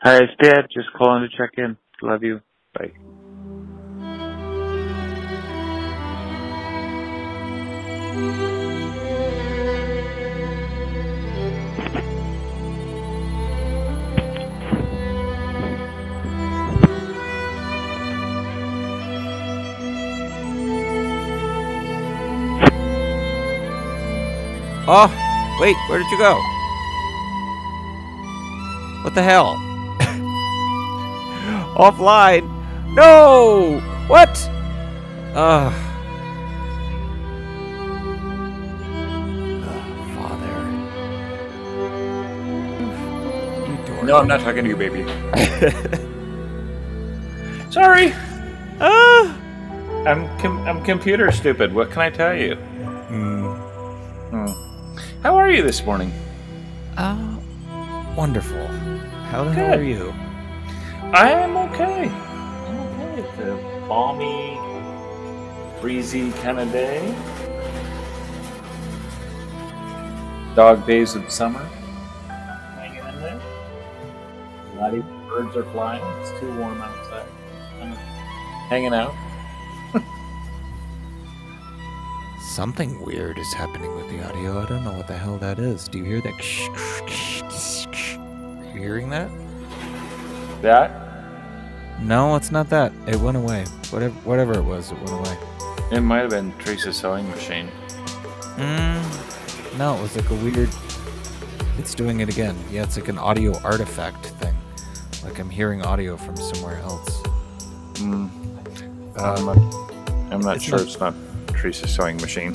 Hi, it's Dad. Just calling to check in. Love you. Bye. Oh, wait, where did you go? What the hell? Offline. No! What? Ugh. Ugh, Father. You dork. No, I'm not talking to you, baby. Sorry. Ah! I'm com- I'm computer stupid. What can I tell you? Hmm. Hmm. How are you this morning? Oh, wonderful. How the hell are you? I am okay. I'm okay. It's a balmy, breezy kind of day. Dog days of summer. Hanging in there. Not even birds are flying. It's too warm outside. Kind of hanging out. Something weird is happening with the audio. I don't know what the hell that is. Do you hear that? Are you hearing that? That No, it's not that. It went away. Whatever, whatever it was, it went away. it might have been Teresa's sewing machine. Mm, no, it was like a weird. It's doing it again. Yeah, it's like an audio artifact thing. Like I'm hearing audio from somewhere else. Mm. Uh, I'm not, I'm not it's sure not- it's not Teresa's sewing machine.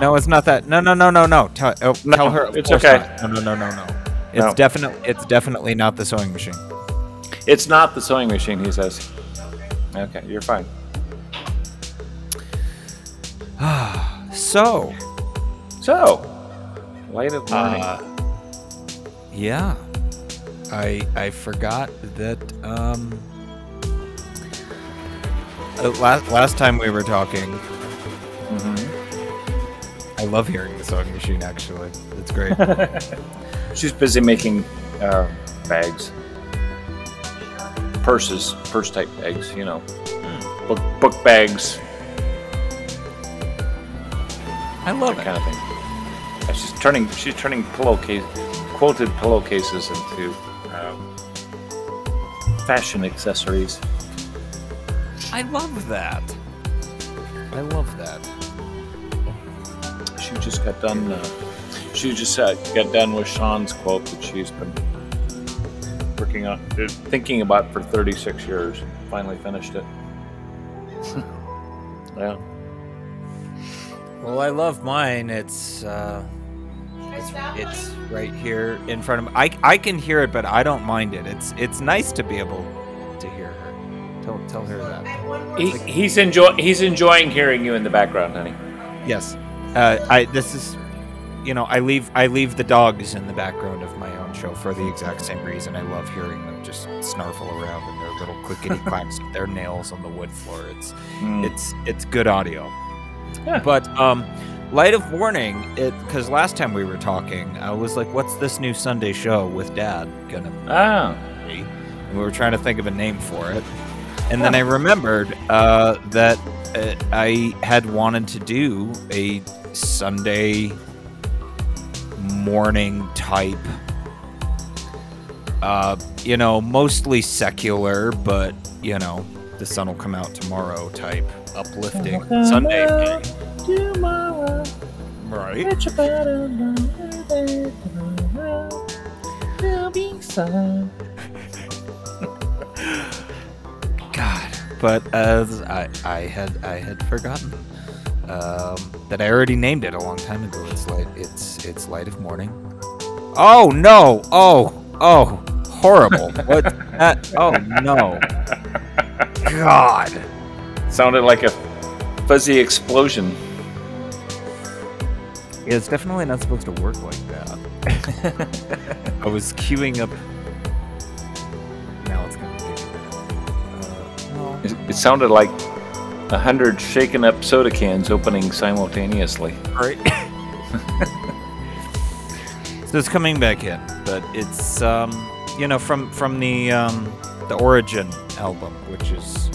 No, it's not that. No, no, no, no, no. Tell, oh, No, tell her. it's okay. not. No, no, no, no, no. It's No. definitely. It's definitely not the sewing machine. It's not the sewing machine, he says. Okay, you're fine. So, So, light of morning. Uh, yeah, I I forgot that. Um, uh, last last time we were talking, hmm I love hearing the sewing machine. Actually, it's great. She's busy making uh, bags, purses, purse type bags. You know, book book bags, I love that it. kind of thing. She's turning she's turning pillowcase quilted pillowcases into um, fashion accessories. I love that. I love that. She just got done. Uh, she just uh, got done with Sean's quilt that she's been working on, thinking about for 36 years. Finally finished it. yeah. Well, I love mine. It's uh, it's, it's right here in front of me. I, I can hear it, but I don't mind it. It's it's nice to be able to hear her. Tell tell her that. He, he's enjoy he's enjoying hearing you in the background, honey. Yes. Uh, I this is, you know, I leave I leave the dogs in the background of my own show for the exact same reason. I love hearing them just snarful around and their little clickety clacks of their nails on the wood floor. It's Mm. it's it's good audio. Yeah. But um, light of morning, it because last time we were talking, I was like, "What's this new Sunday show with Dad gonna ah, be?" And we were trying to think of a name for it, and then I remembered uh, that uh, I had wanted to do a Sunday morning type. Uh, you know, mostly secular, but you know, the sun will come out tomorrow type uplifting Sunday tomorrow Right. it's about another day. There'll be sun. God, but as I, I had I had forgotten um, that I already named it a long time ago. It's light. It's it's light of morning. Oh no! Oh oh! Horrible! what? That, oh no! God! Sounded like a fuzzy explosion. It's definitely not supposed to work like that. I was queuing up. Now it's gonna be. Uh, no. It, it sounded like a hundred shaken up soda cans opening simultaneously. Right. so it's coming back in, but it's um you know, from from the um, the Origin album, which is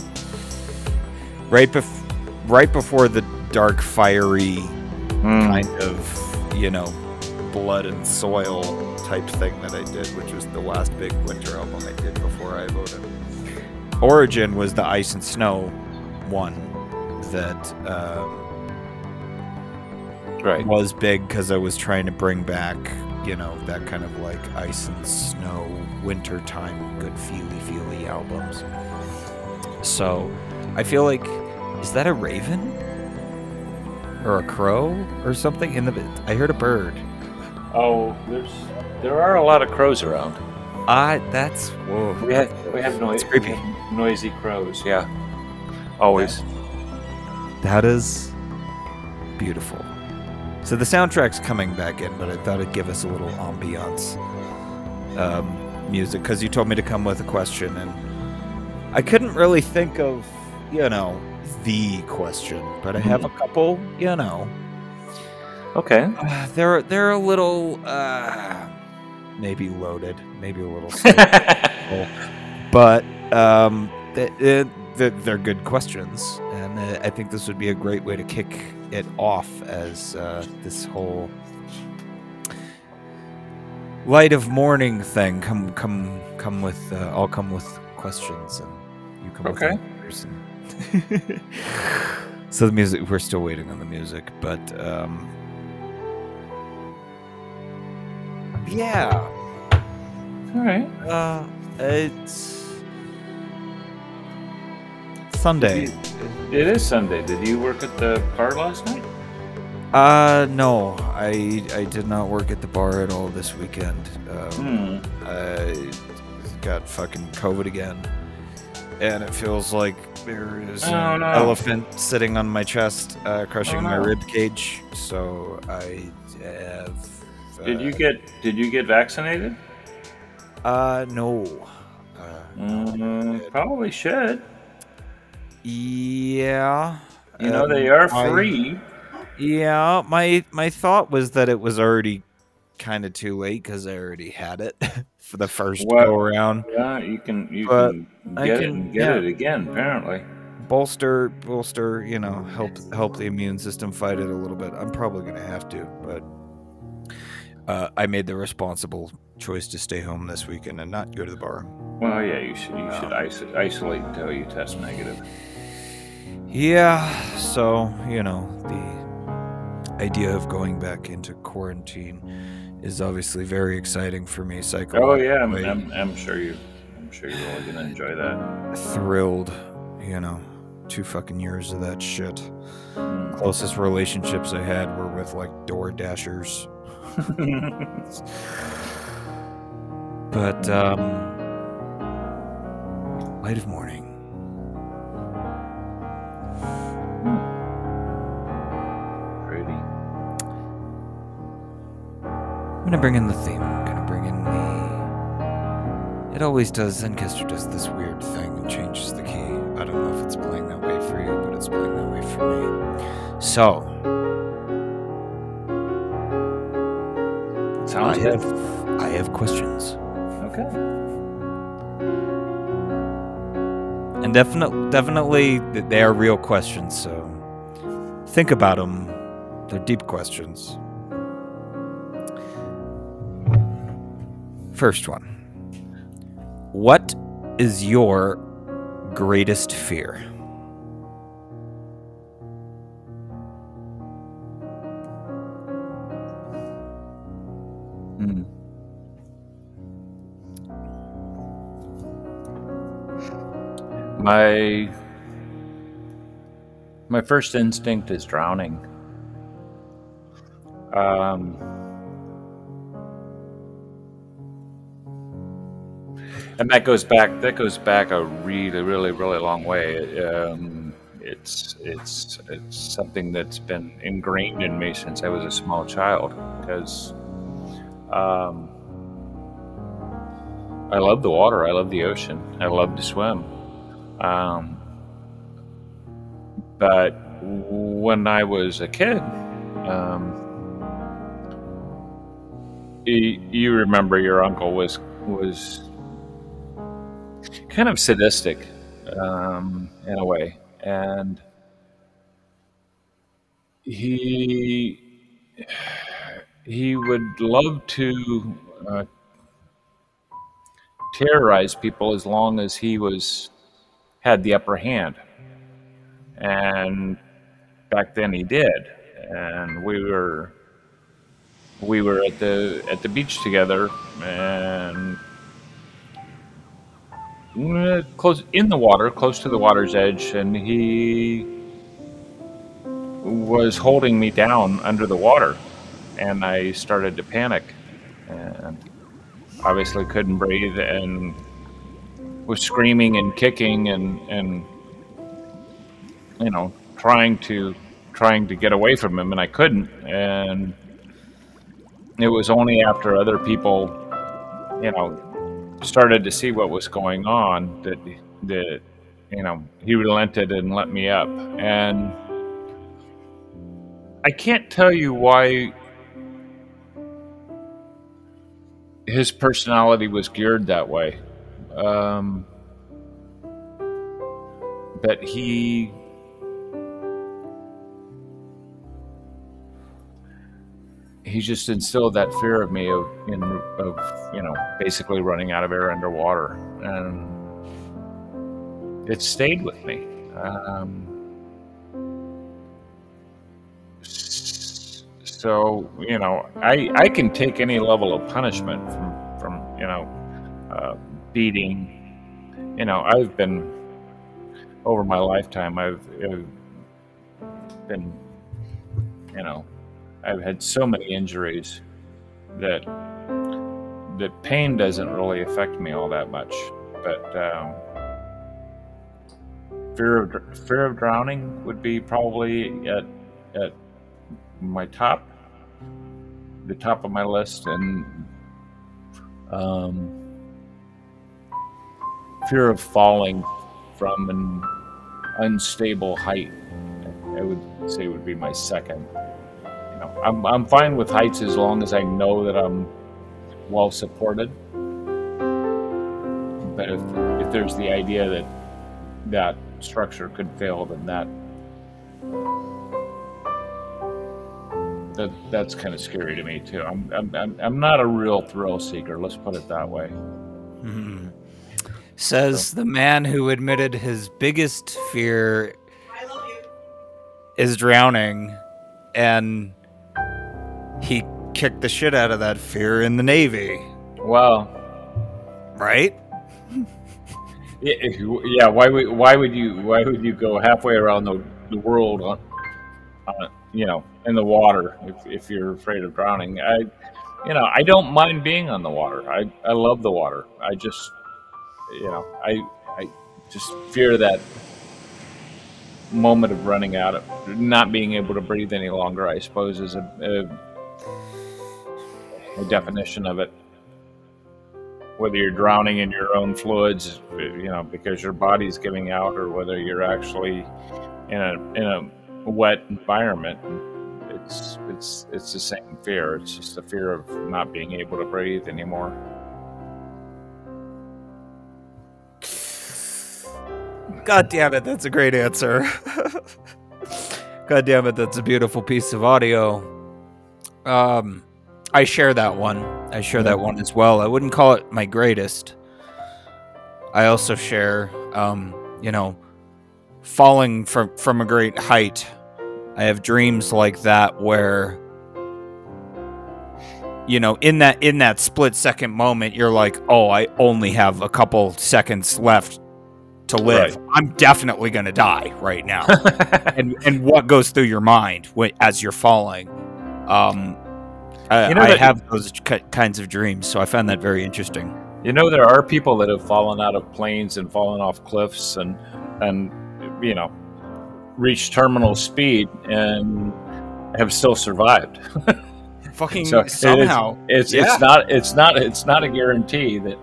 right bef- right before the dark, fiery Mm. kind of, you know, blood and soil type thing that I did, which was the last big winter album I did before I voted. Origin was the ice and snow one that um, Right. was big because I was trying to bring back, you know, that kind of like ice and snow, wintertime, good feely feely albums. So I feel like, is that a raven? Or a crow or something in the I heard a bird. Oh, there's there are a lot of crows around. Ah, that's whoa. We have we have noisy creepy. noisy crows. Yeah. Always. That is beautiful. So the soundtrack's coming back in, but I thought it'd give us a little ambiance um, music because you told me to come with a question, and I couldn't really think of, you know, the question, but I have a couple, you know. Okay. Uh, they're they're a little uh, maybe loaded, maybe a little, but um, th- th- they're good questions, and uh, I think this would be a great way to kick it off as uh, this whole light of morning thing. Come, come, come with. Uh, I'll come with questions, and you come Okay. with answers. and- so the music, we're still waiting on the music, but um, yeah. All right. Uh, it's Sunday. It is Sunday. Did you work at the bar last night? Uh, no, I I did not work at the bar at all this weekend. Um, Hmm. I got fucking COVID again, and it feels like there is Oh, an no. elephant sitting on my chest, uh, crushing Oh, my rib cage. So I have. Uh, Did you get Did you get vaccinated? Uh, no. Uh, Mm, probably should. Yeah. You know um, they are I- free. Yeah, my my thought was that it was already kind of too late because I already had it for the first What? go around. Yeah, you can you But can I get it and get yeah. it again. Apparently. Bolster, bolster, you know, help help the immune system fight it a little bit. I'm probably gonna have to, but uh, I made the responsible choice to stay home this weekend and not go to the bar. Well, yeah, you should you should iso- isolate until you test negative. Yeah, so you know the idea of going back into quarantine is obviously very exciting for me. Oh Psychologically. yeah, I'm, I'm, I'm sure you I'm sure you're all gonna enjoy that. thrilled, you know, two fucking years of that shit. Mm. Closest relationships I had were with like door dashers. But um light of morning. Gonna bring in the theme. I'm gonna bring in the. It always does. Zencastr does this weird thing and changes the key. I don't know if it's playing that way for you, but it's playing that way for me. So Sounds I good. have I have questions, Okay. and definitely definitely they are real questions. So think about them. They're deep questions. First one. What is your greatest fear? Mm. My my first instinct is drowning. Um, and that goes back. That goes back a really, really, really long way. Um, it's it's it's something that's been ingrained in me since I was a small child because um, I love the water. I love the ocean. I love to swim. Um, but when I was a kid, um, you, you remember your uncle was was kind of sadistic um, in a way, and he he would love to uh, terrorize people as long as he was had the upper hand, and back then he did, and we were we were at the at the beach together and close in the water, close to the water's edge, and he was holding me down under the water, and I started to panic, and obviously couldn't breathe, and was screaming and kicking and and you know trying to trying to get away from him, and I couldn't, and it was only after other people, you know, started to see what was going on that that you know he relented and let me up. And i can't tell you why his personality was geared that way. Um, but he he just instilled that fear of me of in, of you know basically running out of air underwater, and it stayed with me. Um, so you know, I I can take any level of punishment from from you know uh, beating. You know, I've been over my lifetime. I've, I've been you know I've had so many injuries that that pain doesn't really affect me all that much. But um, fear of fear of drowning would be probably at at my top, the top of my list, and um, fear of falling from an unstable height. I would say would be my second. I'm, I'm fine with heights as long as I know that I'm well supported. But if, if there's the idea that that structure could fail, then that that that's kind of scary to me too. I'm I'm I'm not a real thrill seeker. Let's put it that way. Mm-hmm. Says so. the man who admitted his biggest fear is drowning, and he kicked the shit out of that fear in the Navy. Well, right? yeah, yeah. Why would why would you why would you go halfway around the, the world on, on you know in the water if, if you're afraid of drowning? I you know I don't mind being on the water. I I love the water. I just you know I I just fear that moment of running out of not being able to breathe any longer. I suppose is a, a the definition of it. Whether you're drowning in your own fluids, you know, because your body's giving out, or whether you're actually in a in a wet environment, it's it's it's the same fear. It's just the fear of not being able to breathe anymore. God damn it, that's a great answer. God damn it, that's a beautiful piece of audio. Um, I share that one. I share that one as well. I wouldn't call it my greatest. I also share, um, you know, falling from from a great height. I have dreams like that where, you know, in that in that split second moment, you're like, oh, I only have a couple seconds left to live. Right. I'm definitely going to die right now. and and what goes through your mind as you're falling? Um, I, you know I have those kinds of dreams, so I found that very interesting. You know, there are people that have fallen out of planes and fallen off cliffs and and you know reached terminal speed and have still survived. Fucking so somehow, it's it's, yeah. it's not it's not it's not a guarantee that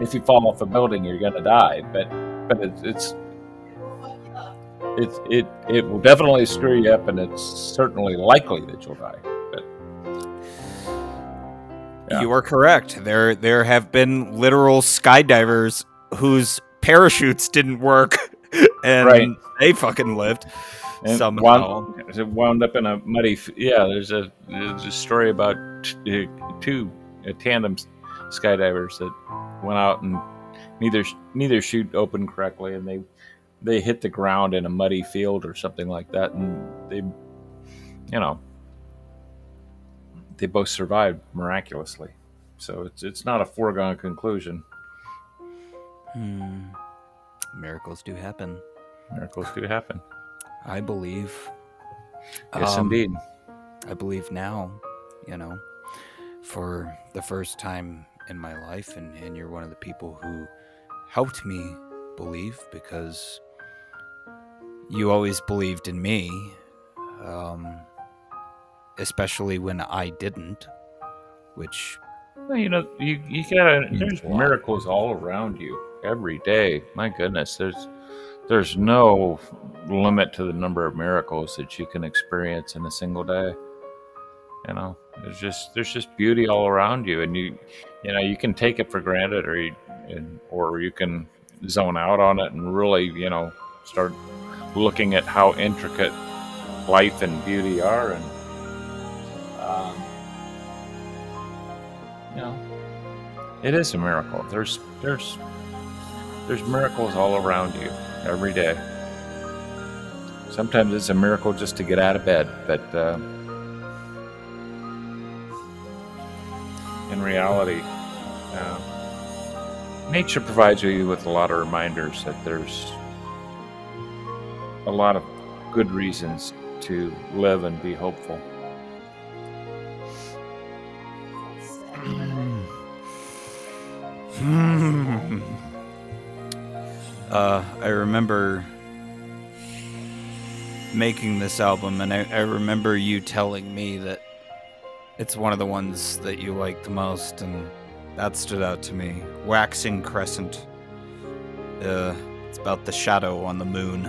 if you fall off a building you're going to die, but but it, it's it, it it will definitely screw you up, and it's certainly likely that you'll die. Yeah. You are correct. There there have been literal skydivers whose parachutes didn't work and Right. they fucking lived And somehow. wound, it wound up in a muddy. f- Yeah, there's a there's a story about t- uh, two uh, tandem skydivers that went out and neither neither chute opened correctly, and they they hit the ground in a muddy field or something like that, and they, you know, they both survived miraculously. So it's it's not a foregone conclusion. Hmm. Miracles do happen. Miracles do happen. I believe. Yes, Um, indeed. I believe now, you know, for the first time in my life, and, and you're one of the people who helped me believe because you always believed in me, um, especially when I didn't, which Well, you know, you you gotta. There's miracles all around you every day. My goodness, there's there's no limit to the number of miracles that you can experience in a single day. You know, there's just there's just beauty all around you, and you you know you can take it for granted, or you and, or you can zone out on it and really you know start looking at how intricate life and beauty are, and um, you know, it is a miracle. There's there's there's miracles all around you every day. Sometimes it's a miracle just to get out of bed, but uh, in reality, uh, nature provides you with a lot of reminders that there's a lot of good reasons to live and be hopeful. uh, I remember making this album, and I, I remember you telling me that it's one of the ones that you like the most, and that stood out to me. Waxing Crescent. Uh, it's about the shadow on the moon.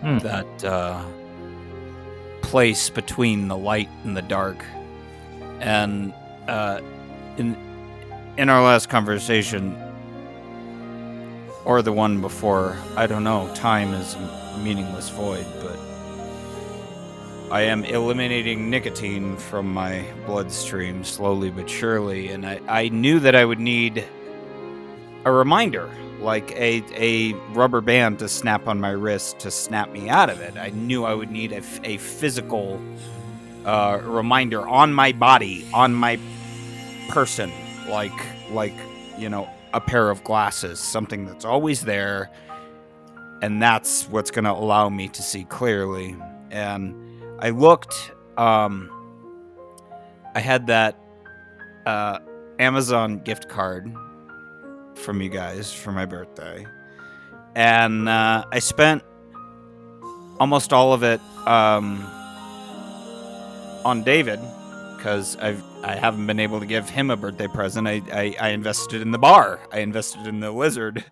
Hmm. That uh, place between the light and the dark. And uh, in in our last conversation, or the one before, I don't know. Time is a meaningless void, but I am eliminating nicotine from my bloodstream slowly but surely, and I, I knew that I would need a reminder, like a, a rubber band to snap on my wrist to snap me out of it. I knew I would need a, a physical uh, reminder on my body, on my person, like like you know a pair of glasses, something that's always there, and that's what's going to allow me to see clearly. And I looked. Um, I had that uh, Amazon gift card from you guys for my birthday, and uh, I spent almost all of it um, on David because I've I haven't been able to give him a birthday present. I, I, I invested in the bar. I invested in the lizard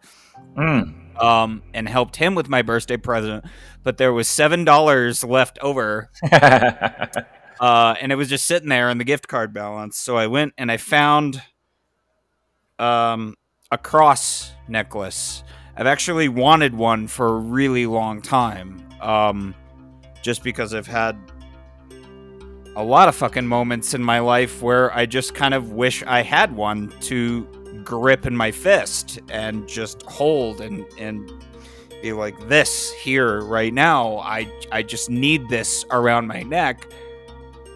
Mm. um, and helped him with my birthday present. But there was seven dollars left over, uh, and it was just sitting there in the gift card balance. So I went and I found um, a cross necklace. I've actually wanted one for a really long time, um, just because I've had a lot of fucking moments in my life where I just kind of wish I had one to grip in my fist and just hold and and be like this here right now. I I just need this around my neck.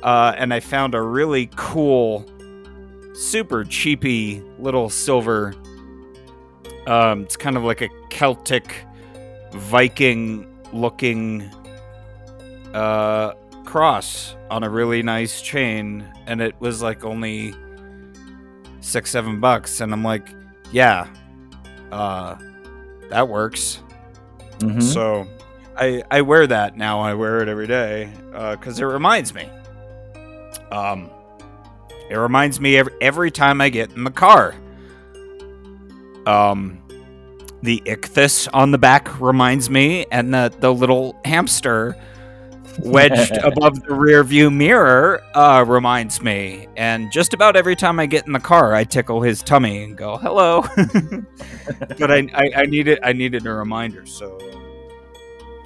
Uh, and I found a really cool, super cheapy little silver. Um, it's kind of like a Celtic, Viking looking uh, cross on a really nice chain, and it was like only six, seven bucks. And I'm like, yeah, uh, that works. Mhm. So I I wear that now. I wear it every day because it reminds me. Um, it reminds me every every time I get in the car. Um, the ichthys on the back reminds me, and the the little hamster wedged above the rear view mirror uh, reminds me. And just about every time I get in the car, I tickle his tummy and go, hello. but I, I, I needed I needed a reminder. So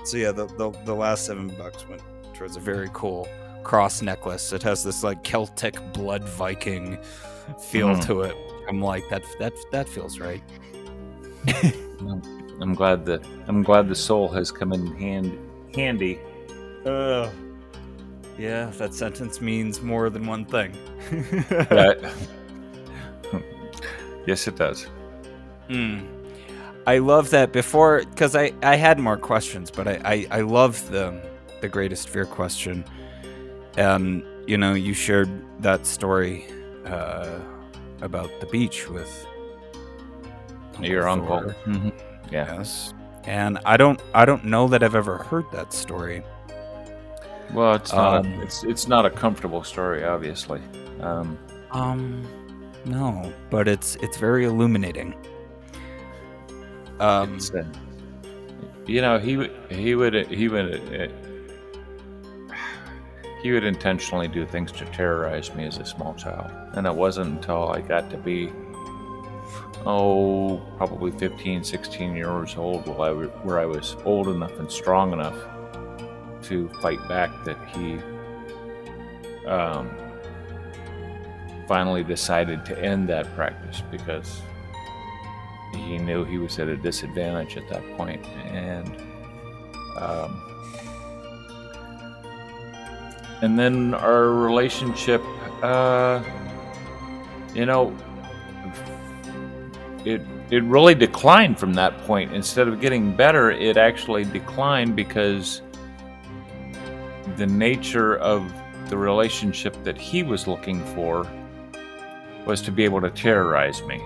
so yeah, the, the, the last seven bucks went towards a very cool cross necklace. It has this like Celtic blood Viking feel Mhm. to it. I'm like that that that feels right. I'm glad the I'm glad the soul has come in hand handy. Uh, yeah, that sentence means more than one thing. That- yes, it does. Mm. I love that before because I, I had more questions, but I, I, I love the the greatest fear question. And you know, you shared that story uh, about the beach with Your uncle. Mhm. Yeah. Yes. And I don't I don't know that I've ever heard that story. Well, it's not. Um, a, it's it's not a comfortable story, obviously. Um, Um, no, but it's it's very illuminating. Um, uh, you know, he would he would he would uh, he would intentionally do things to terrorize me as a small child, and it wasn't until I got to be oh probably 15 16 years old where I, w- where I was old enough and strong enough to fight back that he um, finally decided to end that practice because he knew he was at a disadvantage at that point and um, and then our relationship uh, you know it it really declined from that point. Instead of getting better it actually declined because the nature of the relationship that he was looking for was to be able to terrorize me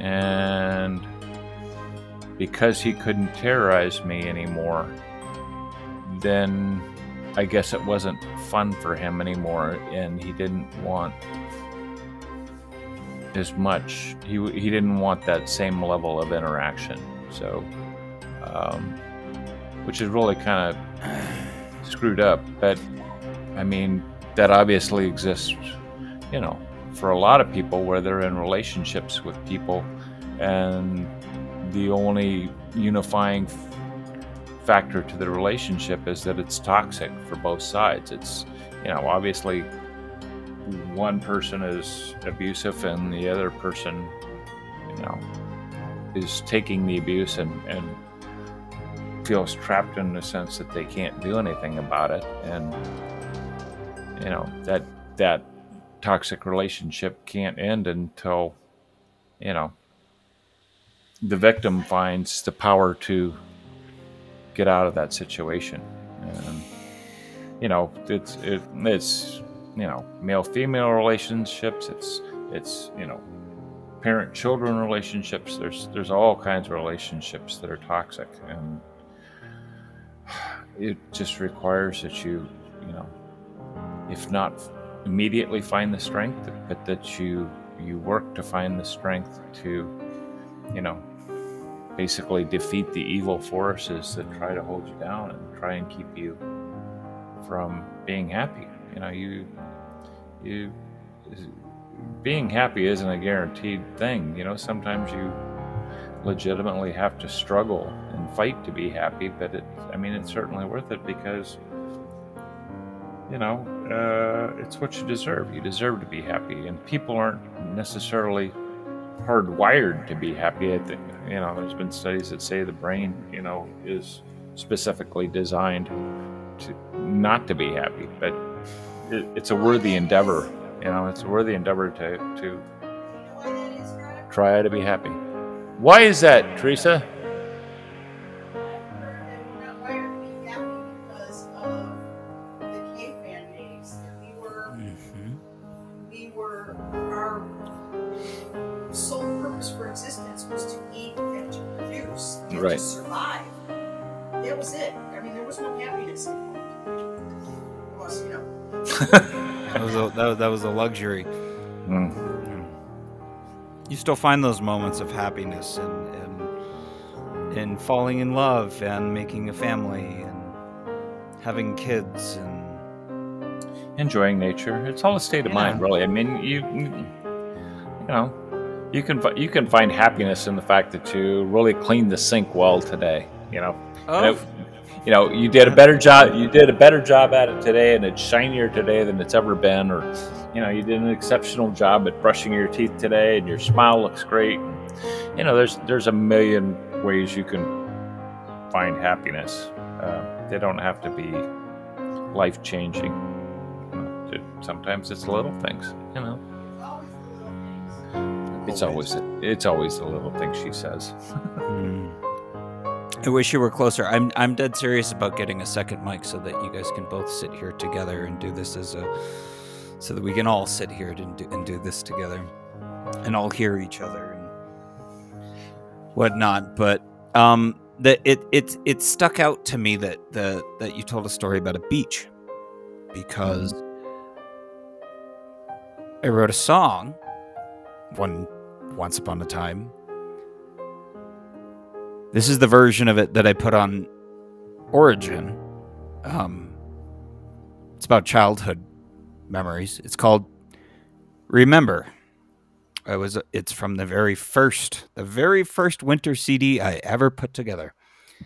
and because he couldn't terrorize me anymore, then I guess it wasn't fun for him anymore, and he didn't want as much. He he didn't want that same level of interaction. So, um, which is really kind of screwed up. But I mean, that obviously exists, you know, for a lot of people where they're in relationships with people and the only unifying factor to the relationship is that it's toxic for both sides it's you know obviously one person is abusive and the other person you know is taking the abuse and, and feels trapped in the sense that they can't do anything about it. And you know that that toxic relationship can't end until you know the victim finds the power to get out of that situation. And you know it's it, it's you know male female relationships it's it's you know parent children relationships there's there's all kinds of relationships that are toxic. And it just requires that you you know if not immediately find the strength but that you you work to find the strength to you know basically defeat the evil forces that try to hold you down and try and keep you from being happy. You know you you being happy isn't a guaranteed thing. You know sometimes you legitimately have to struggle and fight to be happy but it i mean it's certainly worth it because you know uh, it's what you deserve. You deserve to be happy and people aren't necessarily hardwired to be happy. I think you know there's been studies that say the brain you know is specifically designed to not to be happy but it, it's a worthy endeavor. You know it's a worthy endeavor to to try to be happy why is that teresa You still find those moments of happiness and and in falling in love and making a family and having kids and enjoying nature. It's all a state of Yeah. mind, really. I mean, you you know, you can you can find happiness in the fact that you really cleaned the sink well today. You know, oh, it- you know, you did a better job. You did a better job at it today, and it's shinier today than it's ever been. Or, you know, you did an exceptional job at brushing your teeth today, and your smile looks great. You know, there's there's a million ways you can find happiness. Uh, they don't have to be life changing. Sometimes it's little things. You know, it's always it's always the little things she says. Hmm. I wish you were closer. I'm I'm dead serious about getting a second mic so that you guys can both sit here together and do this as a so that we can all sit here and do, and do this together and all hear each other and whatnot. But um, that it it it stuck out to me that the that you told a story about a beach because I wrote a song one once upon a time this is the version of it that I put on Origin. Um, it's about childhood memories. It's called Remember. I was. It's from the very first, the very first winter CD I ever put together,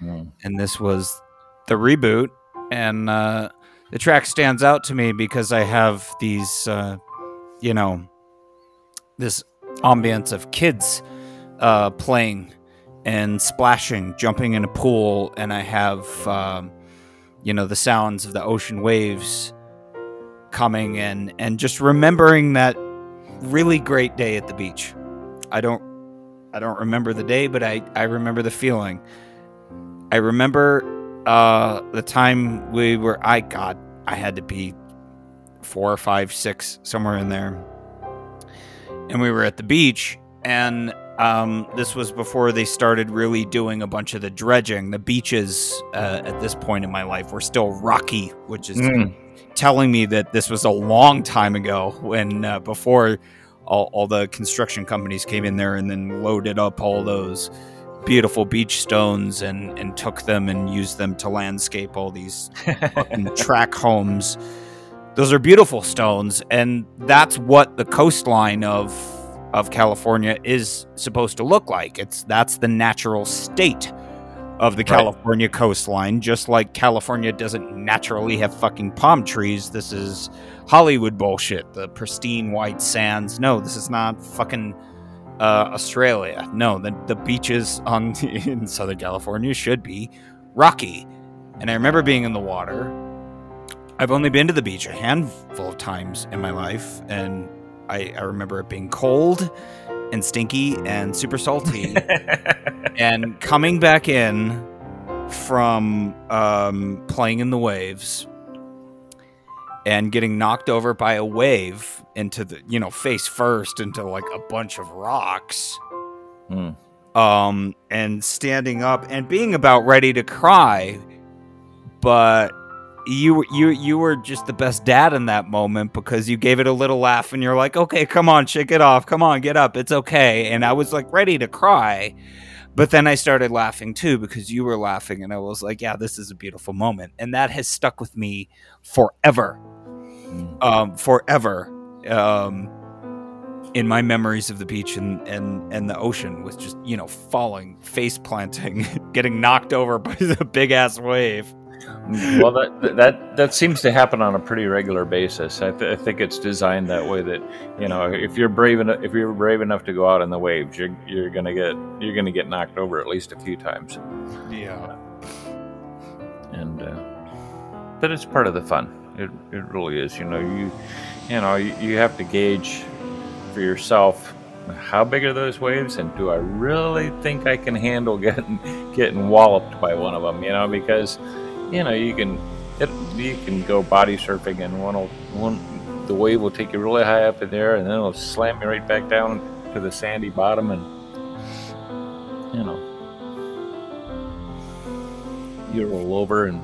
Mm. and this was the reboot. And uh, the track stands out to me because I have these, uh, you know, this ambience of kids uh, playing and splashing, jumping in a pool, and I have, um, you know, the sounds of the ocean waves coming and and just remembering that really great day at the beach. I don't, I don't remember the day, but I I remember the feeling. I remember uh, the time we were. I God, I had to be four or five, six, somewhere in there, and we were at the beach and um, this was before they started really doing a bunch of the dredging. The beaches uh, at this point in my life were still rocky, which is Mm. Telling me that this was a long time ago when uh, before all, all the construction companies came in there and then loaded up all those beautiful beach stones and, and took them and used them to landscape all these fucking track homes. Those are beautiful stones, and that's what the coastline of of California is supposed to look like. It's that's the natural state of the Right. California coastline. Just like California doesn't naturally have fucking palm trees. This is Hollywood bullshit. The pristine white sands. No, this is not fucking uh, Australia. No, the the beaches on in Southern California should be rocky. And I remember being in the water. I've only been to the beach a handful of times in my life, and I, I remember it being cold and stinky and super salty. and coming back in from um, playing in the waves and getting knocked over by a wave into the, you know, face first into like a bunch of rocks Hmm. um, and standing up and being about ready to cry, but you you you were just the best dad in that moment because you gave it a little laugh and you're like, okay, come on, shake it off, come on, get up, it's okay. And I was like ready to cry, but then I started laughing too because you were laughing, and I was like, yeah, this is a beautiful moment, and that has stuck with me forever, Mm. um, forever. Um, in my memories of the beach and, and, and the ocean with just, you know, falling, face planting, getting knocked over by the big ass wave. Well, that that that seems to happen on a pretty regular basis. I, th- I think it's designed that way that you know if you're brave enough if you're brave enough to go out in the waves, you're you're gonna get you're gonna get knocked over at least a few times, Yeah. and uh, but it's part of the fun. It it really is. You know you you know you, you have to gauge for yourself how big are those waves and do I really think I can handle getting getting walloped by one of them? You know because you know you can it, you can go body surfing and one will one the wave will take you really high up in there and then it'll slam you right back down to the sandy bottom and you know you roll over and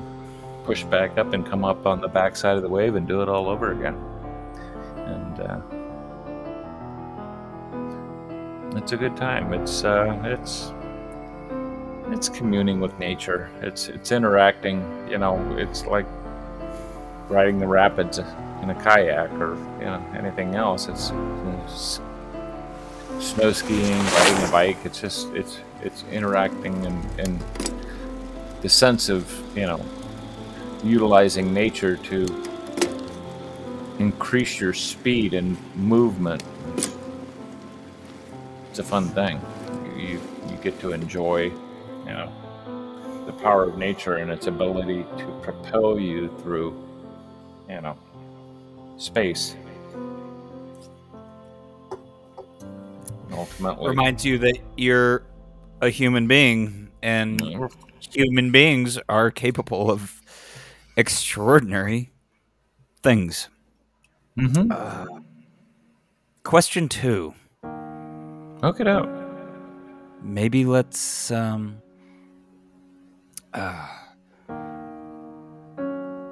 push back up and come up on the backside of the wave and do it all over again. And uh, it's a good time. It's uh, it's it's communing with nature it's it's interacting you know it's like riding the rapids in a kayak or you know anything else. It's, it's snow skiing, riding a bike. It's just it's it's interacting and, and the sense of you know utilizing nature to increase your speed and movement. It's a fun thing. You you get to enjoy you know the power of nature and its ability to propel you through you know space. Ultimately, Reminds you that you're a human being, and Mhm. human beings are capable of extraordinary things. mm-hmm. Question two. Hook it up. Maybe let's um uh,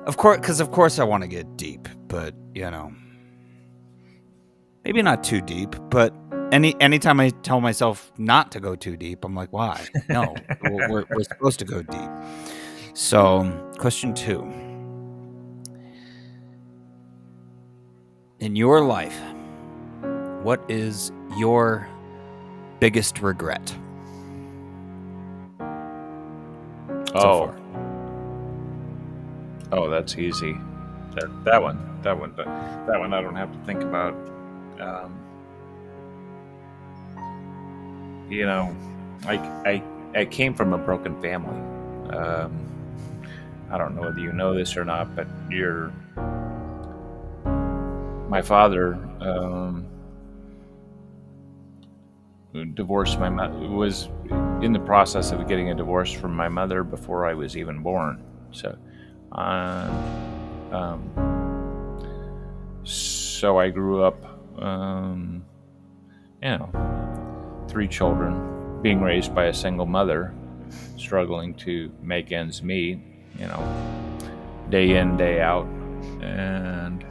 of course cuz of course I want to get deep, but you know. Maybe not too deep, but any anytime I tell myself not to go too deep, I'm like, why? No, we're, we're supposed to go deep. So, question two. In your life, what is your biggest regret? So oh, far? oh, that's easy. That that one, that one, that, that one. I don't have to think about. Um, you know, I I I came from a broken family. Um, I don't know whether you know this or not, but you're my father um, divorced my mother was in the process of getting a divorce from my mother before I was even born. So, uh, um, so I grew up, um, you know, three children, being raised by a single mother, struggling to make ends meet, you know, day in, day out, and,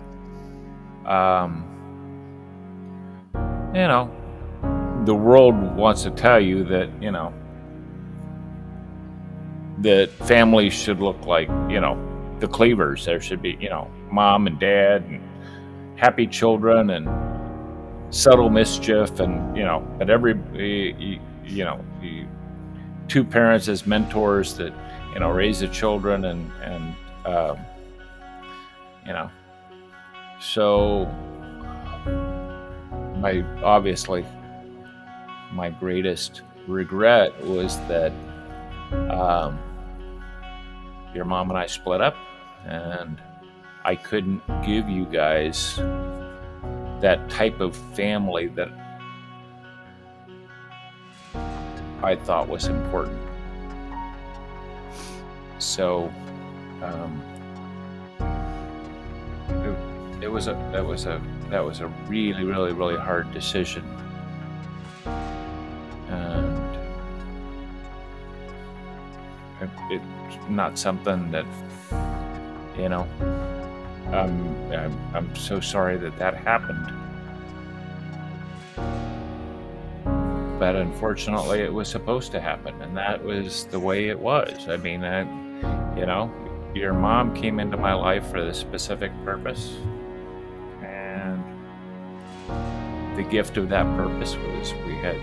um, you know, the world wants to tell you that you know that families should look like you know the cleavers. There should be you know mom and dad and happy children and subtle mischief and you know but every you, know two parents as mentors that you know raise the children and and um, you know. So my obviously my greatest regret was that um, your mom and I split up, and I couldn't give you guys that type of family that I thought was important. So, um, it, was a that was a that was a really really really hard decision and it, it's not something that you know um, I'm, I'm so sorry that that happened. But unfortunately it was supposed to happen and that was the way it was. I mean I, you know your mom came into my life for this specific purpose and the gift of that purpose was we had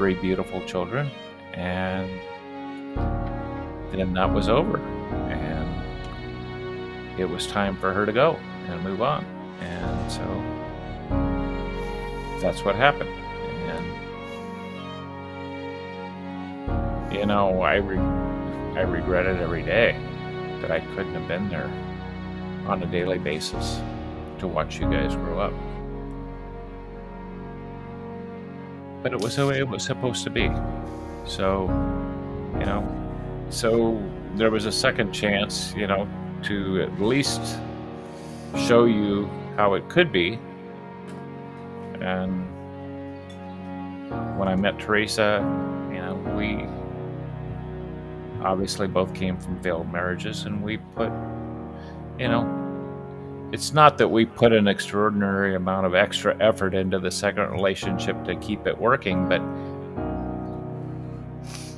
three beautiful children, and then that was over, and it was time for her to go and move on, and so that's what happened, and you know, I re- I regret it every day that I couldn't have been there on a daily basis to watch you guys grow up. But it was the way it was supposed to be. So, you know, so there was a second chance, you know, to at least show you how it could be. And when I met Teresa, you know, we obviously both came from failed marriages, and we put, you know, it's not that we put an extraordinary amount of extra effort into the second relationship to keep it working, but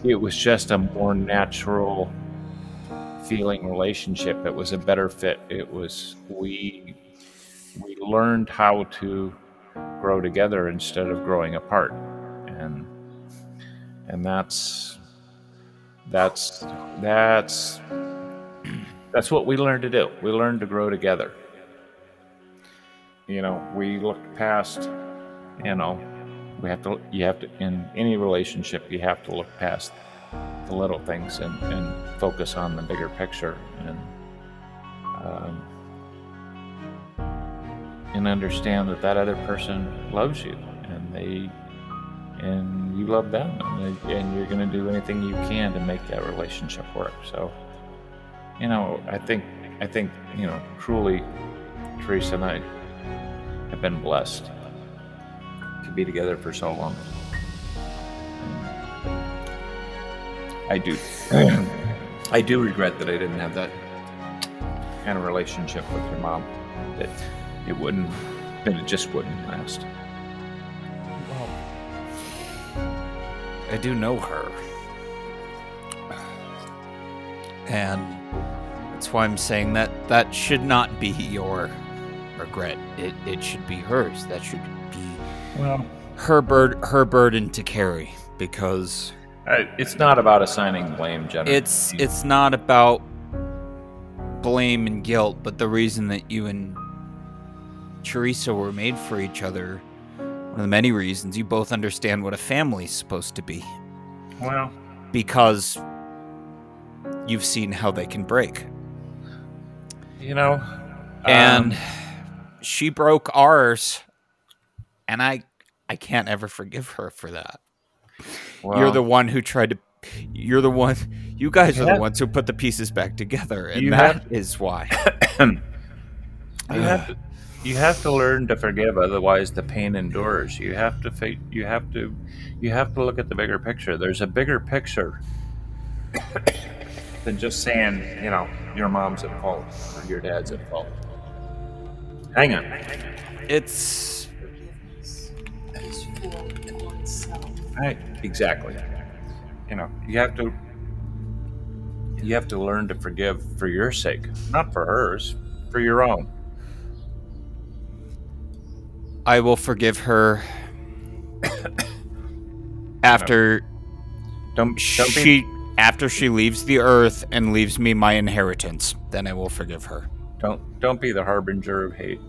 it was just a more natural feeling relationship. It was a better fit. It was we we learned how to grow together instead of growing apart, and and that's that's that's that's what we learned to do. We learned to grow together. You know, we look past. You know, we have to. You have to in any relationship. You have to look past the little things and, and focus on the bigger picture and um, and understand that that other person loves you and they and you love them and, they, and you're going to do anything you can to make that relationship work so you know i think i think you know truly teresa and i have been blessed to be together for so long I do. I do regret that I didn't have that kind of relationship with your mom. That it wouldn't, that it just wouldn't last. I do know her. And that's why I'm saying that that should not be your regret. It it should be hers. That should be Well, her bur- her burden to carry because I, it's not about assigning blame, Jenner. it's it's not about blame and guilt, but the reason that you and Teresa were made for each other. One of the many reasons you both understand what a family's supposed to be well, because you've seen how they can break. you know, and um, she broke ours and i i can't ever forgive her for that. You're the one who tried to you're the one you guys are Yeah. the ones who put the pieces back together and You that is why. You have to you have to learn to forgive otherwise the pain endures. You have to fa- you have to you have to look at the bigger picture. There's a bigger picture than just saying you know your mom's at fault or your dad's at fault hang on. It's Forgiveness is for oneself. right exactly. You know you have to you have to learn to forgive for your sake not for hers for your own. I will forgive her after don't, don't be she after she leaves the earth and leaves me my inheritance. Then i will forgive her don't don't be the harbinger of hate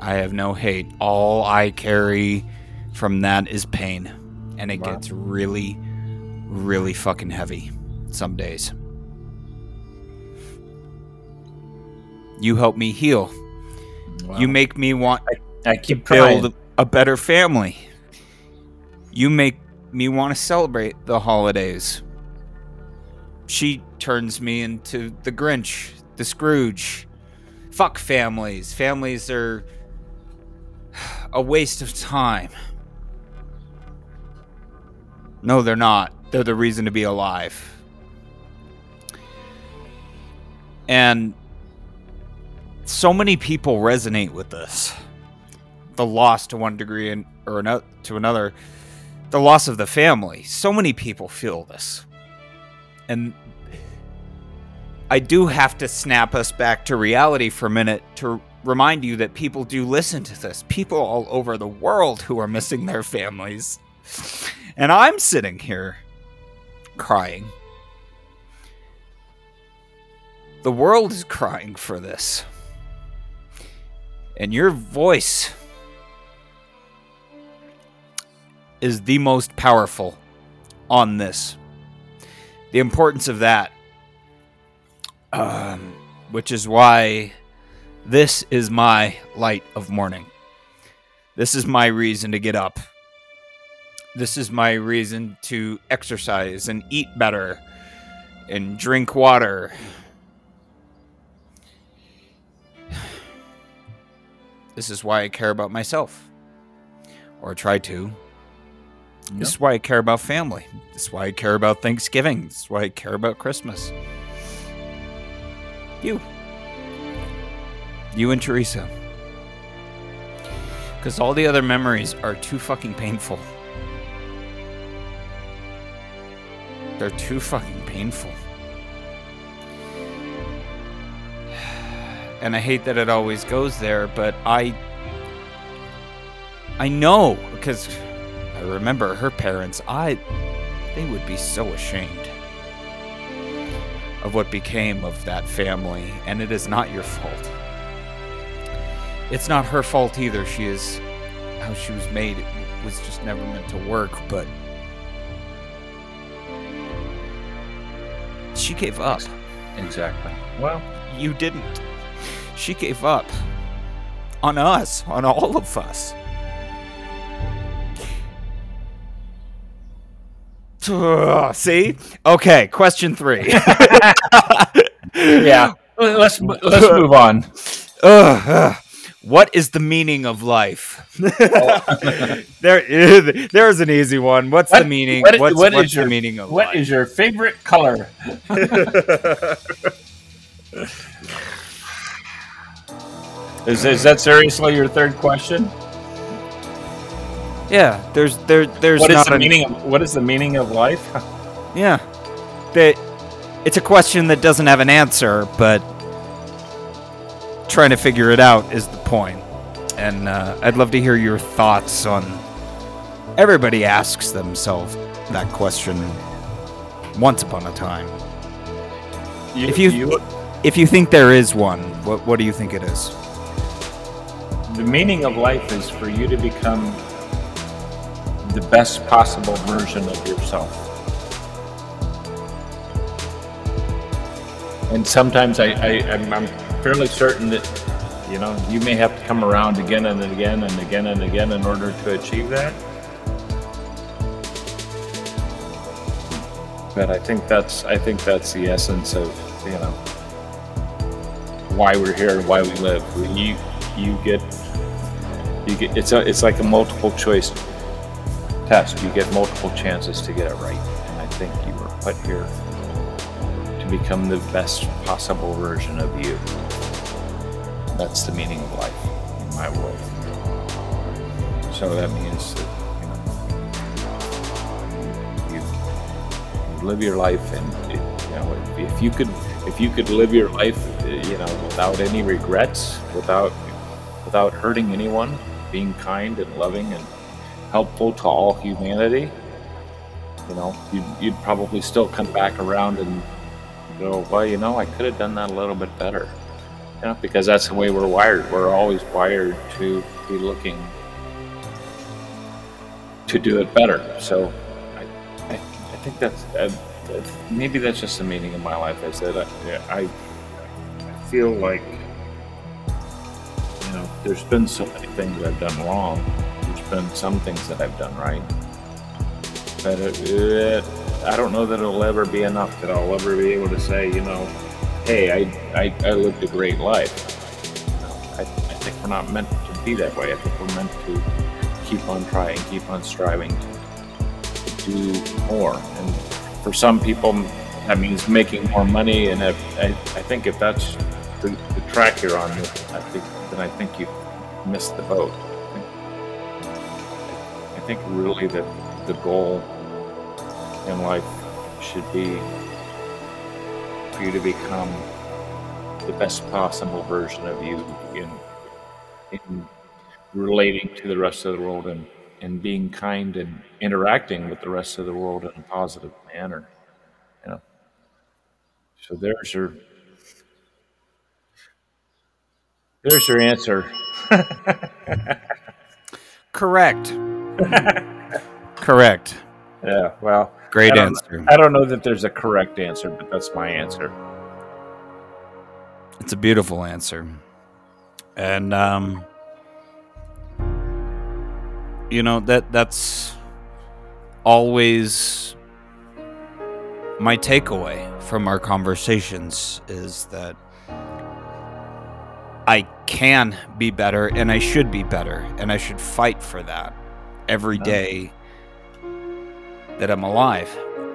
I have no hate. All I carry from that is pain. And it Wow. gets really, really fucking heavy some days. You help me heal. You make me want I to keep trying. build a better family. You make me want to celebrate the holidays. She turns me into the Grinch, the Scrooge. Fuck families. Families are a waste of time. No, they're not. They're the reason to be alive. And so many people resonate with this. The loss to one degree and or to another, the loss of the family. So many people feel this. And I do have to snap us back to reality for a minute to remind you that people do listen to this. People all over the world who are missing their families. And I'm sitting here crying. The world is crying for this. And your voice is the most powerful on this. The importance of that um, which is why this is my light of morning. This is my reason to get up. This is my reason to exercise and eat better and drink water. This is why I care about myself. Or try to. This is why I care about family. This is why I care about Thanksgiving. This is why I care about Christmas. You. You and Teresa. Because all the other memories are too fucking painful. They're too fucking painful. and I hate that it always goes there, but I I know because I remember her parents. I they would be so ashamed of what became of that family, and it is not your fault. It's not her fault either. She is how she was made. It was just never meant to work, but she gave up. Exactly. Well, You didn't. She gave up on us, on all of us. See? Okay, question three. yeah. Let's let's move on. What is the meaning of life? there, is, there's an easy one. What's the meaning? what- what's what is what's your- the meaning of What life? is your favorite color? Is, is that seriously your third question? Yeah, there's there there's What is not the a- meaning of what is the meaning of life? Yeah. That it's a question that doesn't have an answer, but trying to figure it out is the point. And uh, I'd love to hear your thoughts on. Everybody asks themselves that question once upon a time. If you- If you think there is one, what what do you think it is? the meaning of life is for you to become the best possible version of yourself. And sometimes I, I I'm, I'm fairly certain that you know you may have to come around again and again and again and again in order to achieve that. But I think that's I think that's the essence of you know why we're here, and why we live. You you get you get it's a it's like a multiple choice test. You get multiple chances to get it right, and I think you were put here to become the best possible version of you. That's the meaning of life in my world. So that means that you know you, you live your life, and it, you know if, you could if you could live your life, you know, without any regrets, without without hurting anyone, being kind and loving and helpful to all humanity, you know, you'd, you'd probably still come back around and go, well, you know, I could have done that a little bit better. You know, because that's the way we're wired. We're always wired to be looking to do it better. So I, I, I think that's, uh, maybe that's just the meaning of my life. Is that I, I, I feel like you know, there's been so many things I've done wrong. Been some things that I've done right. But it, it, I don't know that it'll ever be enough that I'll ever be able to say, you know, hey, I, I, I lived a great life. I, I think we're not meant to be that way. I think we're meant to keep on trying, keep on striving to, to do more. And for some people, that means making more money. And if, I, I think if that's the, the track you're on, I think then I think you've missed the boat. I think, think really that the goal in life should be for you to become the best possible version of you in in relating to the rest of the world and and being kind and interacting with the rest of the world in a positive manner. You know. So there's your there's your answer. Correct. Correct. Yeah, well, Great I answer. I don't know that there's a correct answer, but that's my answer. It's a beautiful answer. And um you know that that's always my takeaway from our conversations is that I can be better and I should be better and I should fight for that every day that I'm alive.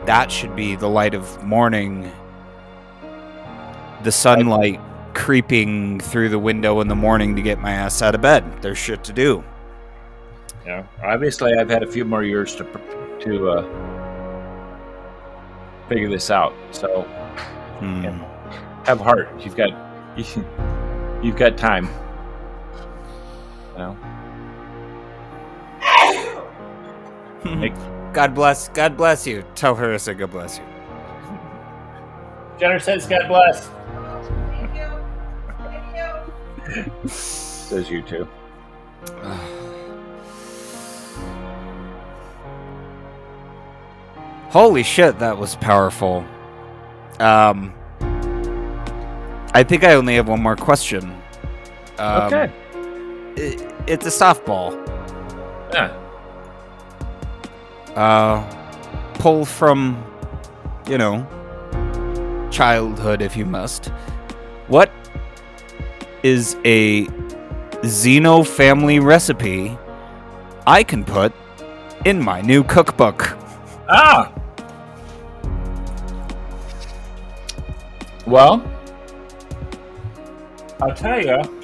That should be the light of morning the sunlight creeping through the window in the morning to get my ass out of bed. There's shit to do. Yeah, obviously, I've had a few more years to to uh, figure this out. So Hmm. Yeah. have heart. You've got you, you've got time. You know? Make- God bless. God bless you. Tell her I said God bless you. Jenner says, "God bless." Thank you. Thank you. Says you too. Holy shit, that was powerful. Um, I think I only have one more question. Um, okay. i- it's a softball. Yeah. Uh, pull from, you know, childhood if you must. What is a Zeno family recipe I can put in my new cookbook? Ah. Well, I'll tell you.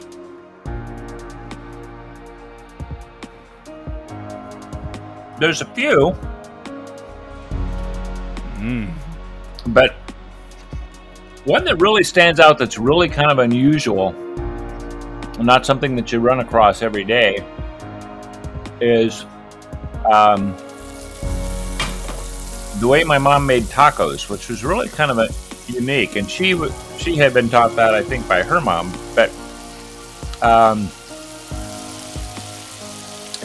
There's a few, Mm. but one that really stands out that's really kind of unusual, and not something that you run across every day, is um, the way my mom made tacos, which was really kind of a unique. And she w- she had been taught that I think by her mom, but um,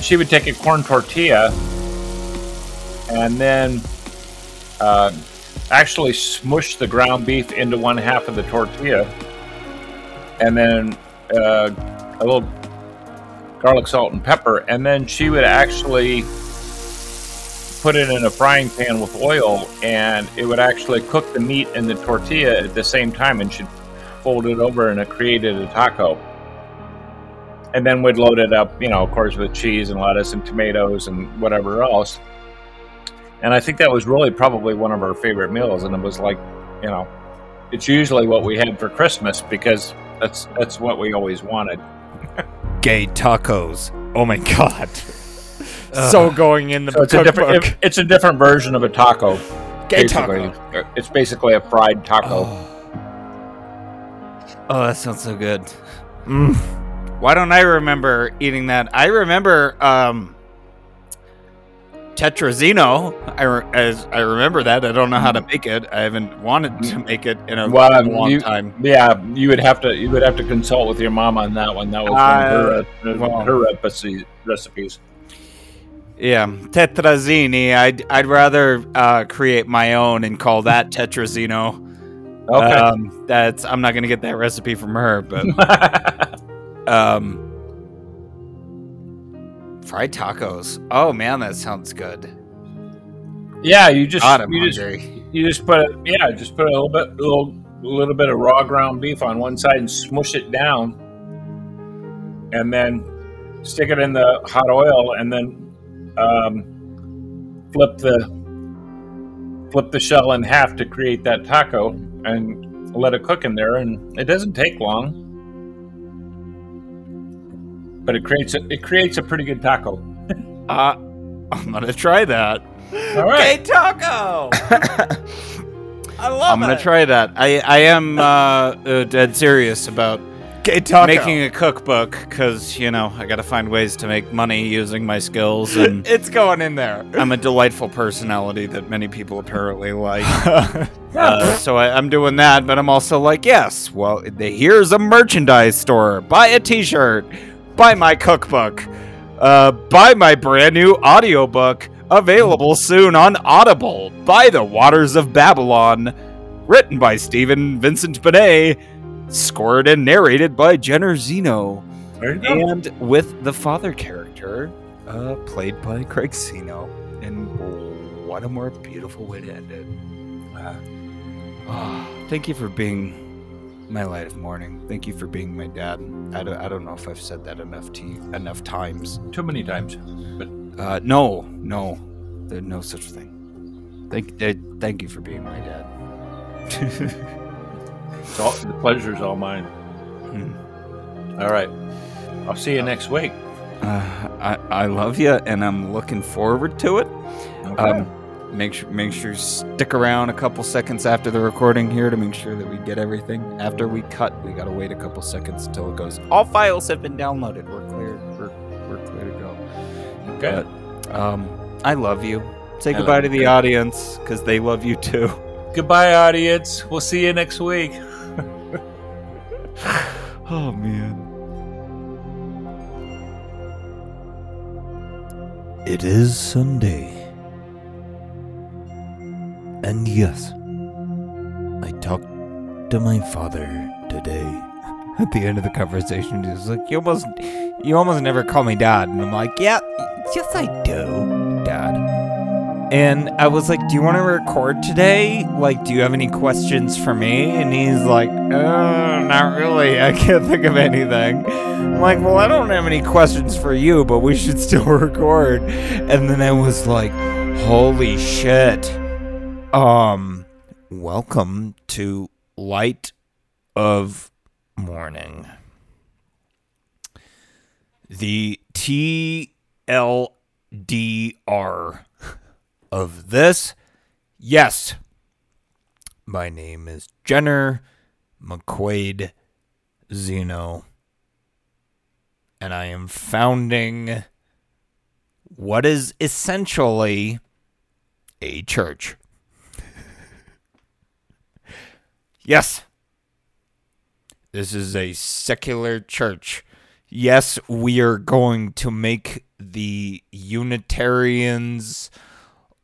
she would take a corn tortilla and then uh, actually smush the ground beef into one half of the tortilla, and then uh, a little garlic, salt, and pepper, and then she would actually put it in a frying pan with oil, and it would actually cook the meat and the tortilla at the same time, and she'd fold it over, and it created a taco. And then we'd load it up, you know, of course, with cheese and lettuce and tomatoes and whatever else. And I think that was really probably one of our favorite meals, and it was like, you know, it's usually what we had for Christmas because that's that's what we always wanted. Gay tacos. Oh my god. so going in the So it's a different it- it's a different version of a taco. Gay basically. taco. It's basically a fried taco. Oh, that sounds so good. Mm. Why don't I remember eating that? I remember um, Tetrazino. I, as I remember that. I don't know how to make it. I haven't wanted to make it in a Well, long you- time. Yeah, you would have to you would have to consult with your mom on that one. That was one of her, uh, well- her recipe, recipes. Yeah, Tetrazzini. I'd I'd rather uh, create my own and call that Tetrazino. Okay. Um, that's I'm not gonna get that recipe from her, but um, fried tacos. Oh man, that sounds good. yeah, you just God, you just you just put it yeah, just put a little bit little a little bit of raw ground beef on one side and smush it down, and then stick it in the hot oil, and then um, flip the flip the shell in half to create that taco, and let it cook in there, and it doesn't take long. But it creates a, it creates a pretty good taco. Uh, I'm gonna try that. All right. Gay taco. I love I'm gonna try that. I I am uh, uh, dead serious about Gay taco. making a cookbook because you know I gotta find ways to make money using my skills, and it's going in there. I'm a delightful personality that many people apparently like. Uh, so I, I'm doing that, but I'm also like, yes, well, here's a merchandise store. Buy a T-shirt. Buy my cookbook. Uh, buy my brand new audiobook, available soon on Audible. By the Waters of Babylon, written by Stephen Vincent Benet, scored and narrated by Jenner Zeno, There you go. and with the father character, uh, played by Craig Zeno. And what a more beautiful way to end it. Uh, ah, thank you for being my light of morning. Thank you for being my dad. I don't, I don't know if I've said that enough to you, enough times. Too many times. Uh, no, no, there's no such thing. Thank, uh, thank you for being my dad. It's all, the pleasure's all mine. Hmm. All right. I'll see you next week. Uh, I, I love you, and I'm looking forward to it. Okay. Um, make sure make sure you stick around a couple seconds after the recording here to make sure that we get everything. After we cut, we gotta wait a couple seconds until it goes. All files have been downloaded. We're clear. We're, we're clear to go. Good. But, um, I love you. Say I goodbye to the too. audience because they love you too. Goodbye, audience. We'll see you next week. Oh man. It is Sunday. And yes, I talked to my father today. At the end of the conversation, he was like, "You almost, you almost never call me dad," and I'm like, "Yeah, yes I do, dad." And I was like, "Do you want to record today? Like, do you have any questions for me?" And he's like, "Uh, not really. I can't think of anything." I'm like, "Well, I don't have any questions for you, but we should still record." And then I was like, "Holy shit!" Um, welcome to Light of Morning. The TLDR of this. Yes. My name is Jenner McQuaid Zeno. And I am founding what is essentially a church. Yes. This is a secular church. Yes, we are going to make the Unitarians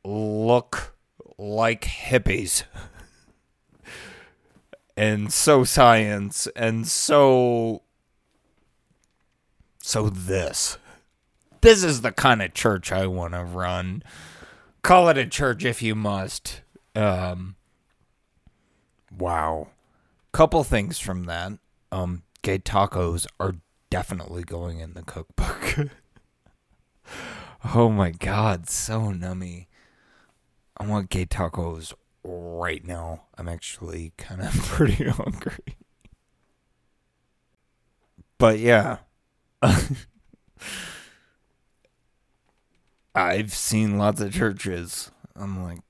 look like hippies. and so science and so so this this is the kind of church I want to run. Call it a church if you must. Um wow. Couple things from that. Um gay tacos are definitely going in the cookbook. oh my god, so nummy. I want gay tacos right now. I'm actually kind of pretty hungry. But yeah. I've seen lots of churches. I'm like,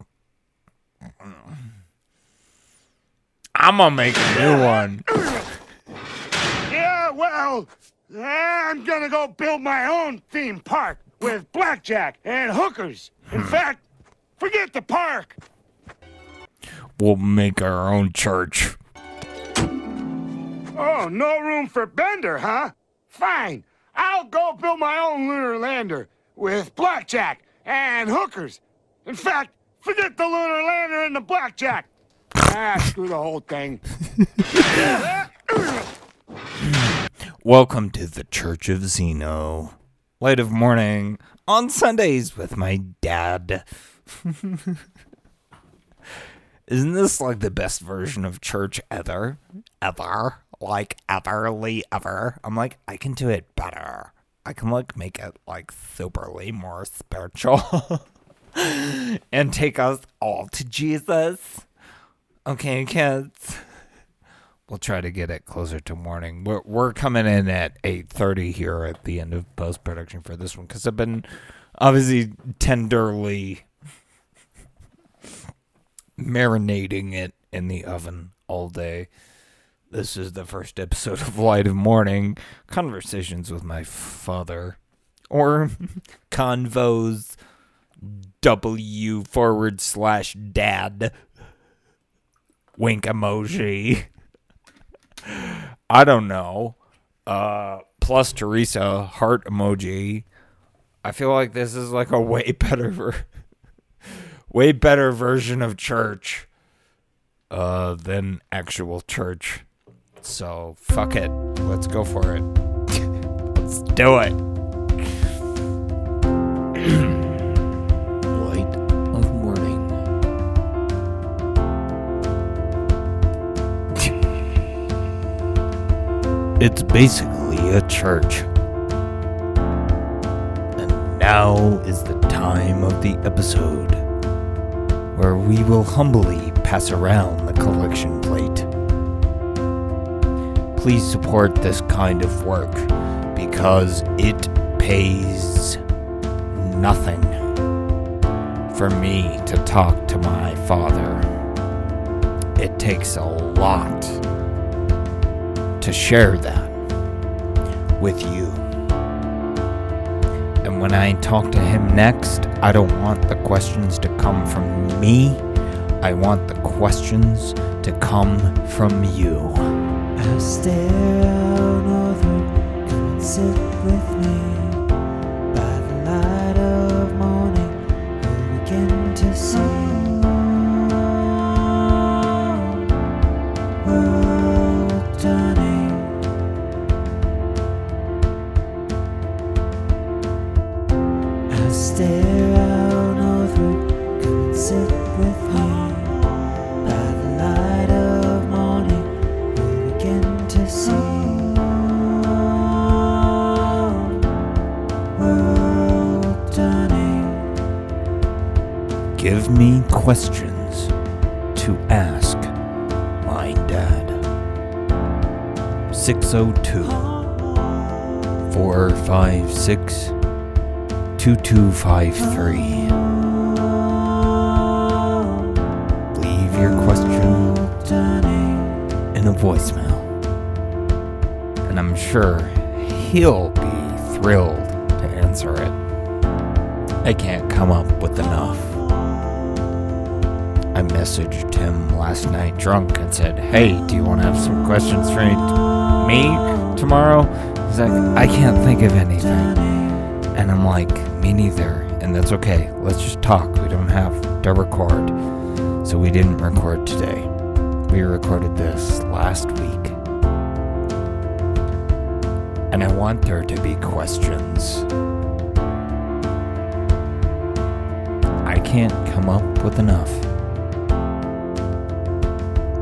I'm gonna make a new one. Yeah, well, I'm gonna go build my own theme park with blackjack and hookers. In hmm. fact, forget the park. We'll make our own church. Oh, no room for Bender, huh? Fine. I'll go build my own lunar lander with blackjack and hookers. In fact, forget the lunar lander and the blackjack. Ah, screw the whole thing. Welcome to the Church of Zeno. Light of morning on Sundays with my dad. Isn't this like the best version of church ever? Ever? Like everly ever? I'm like, I can do it better. I can like make it like superly more spiritual and take us all to Jesus. Okay, kids. We'll try to get it closer to morning. We're we're coming in at eight thirty here at the end of post production for this one because I've been obviously tenderly marinating it in the oven all day. This is the first episode of Light of Morning Conversations with my father, or Convos W forward slash dad. Wink emoji. I don't know. Uh, plus Teresa heart emoji. I feel like this is like a way better, ver- way better version of church, uh, than actual church. So fuck it. Let's go for it. Let's do it. It's basically a church. And now is the time of the episode where we will humbly pass around the collection plate. Please support this kind of work because it pays nothing. for me to talk to my father. It takes a lot to share that with you. And when I talk to him next, I don't want the questions to come from me. I want the questions to come from you. I stare out northward, come and sit with me. Questions to ask my dad. 602 456 2253. Leave your question in a voicemail. And I'm sure he'll be thrilled to answer it. I can't come up with enough. I messaged him last night drunk and said, Hey, do you want to have some questions for me tomorrow? He's like, I can't think of anything. And I'm like, Me neither. And that's okay. Let's just talk. We don't have to record. So we didn't record today. We recorded this last week. And I want there to be questions. I can't come up with enough.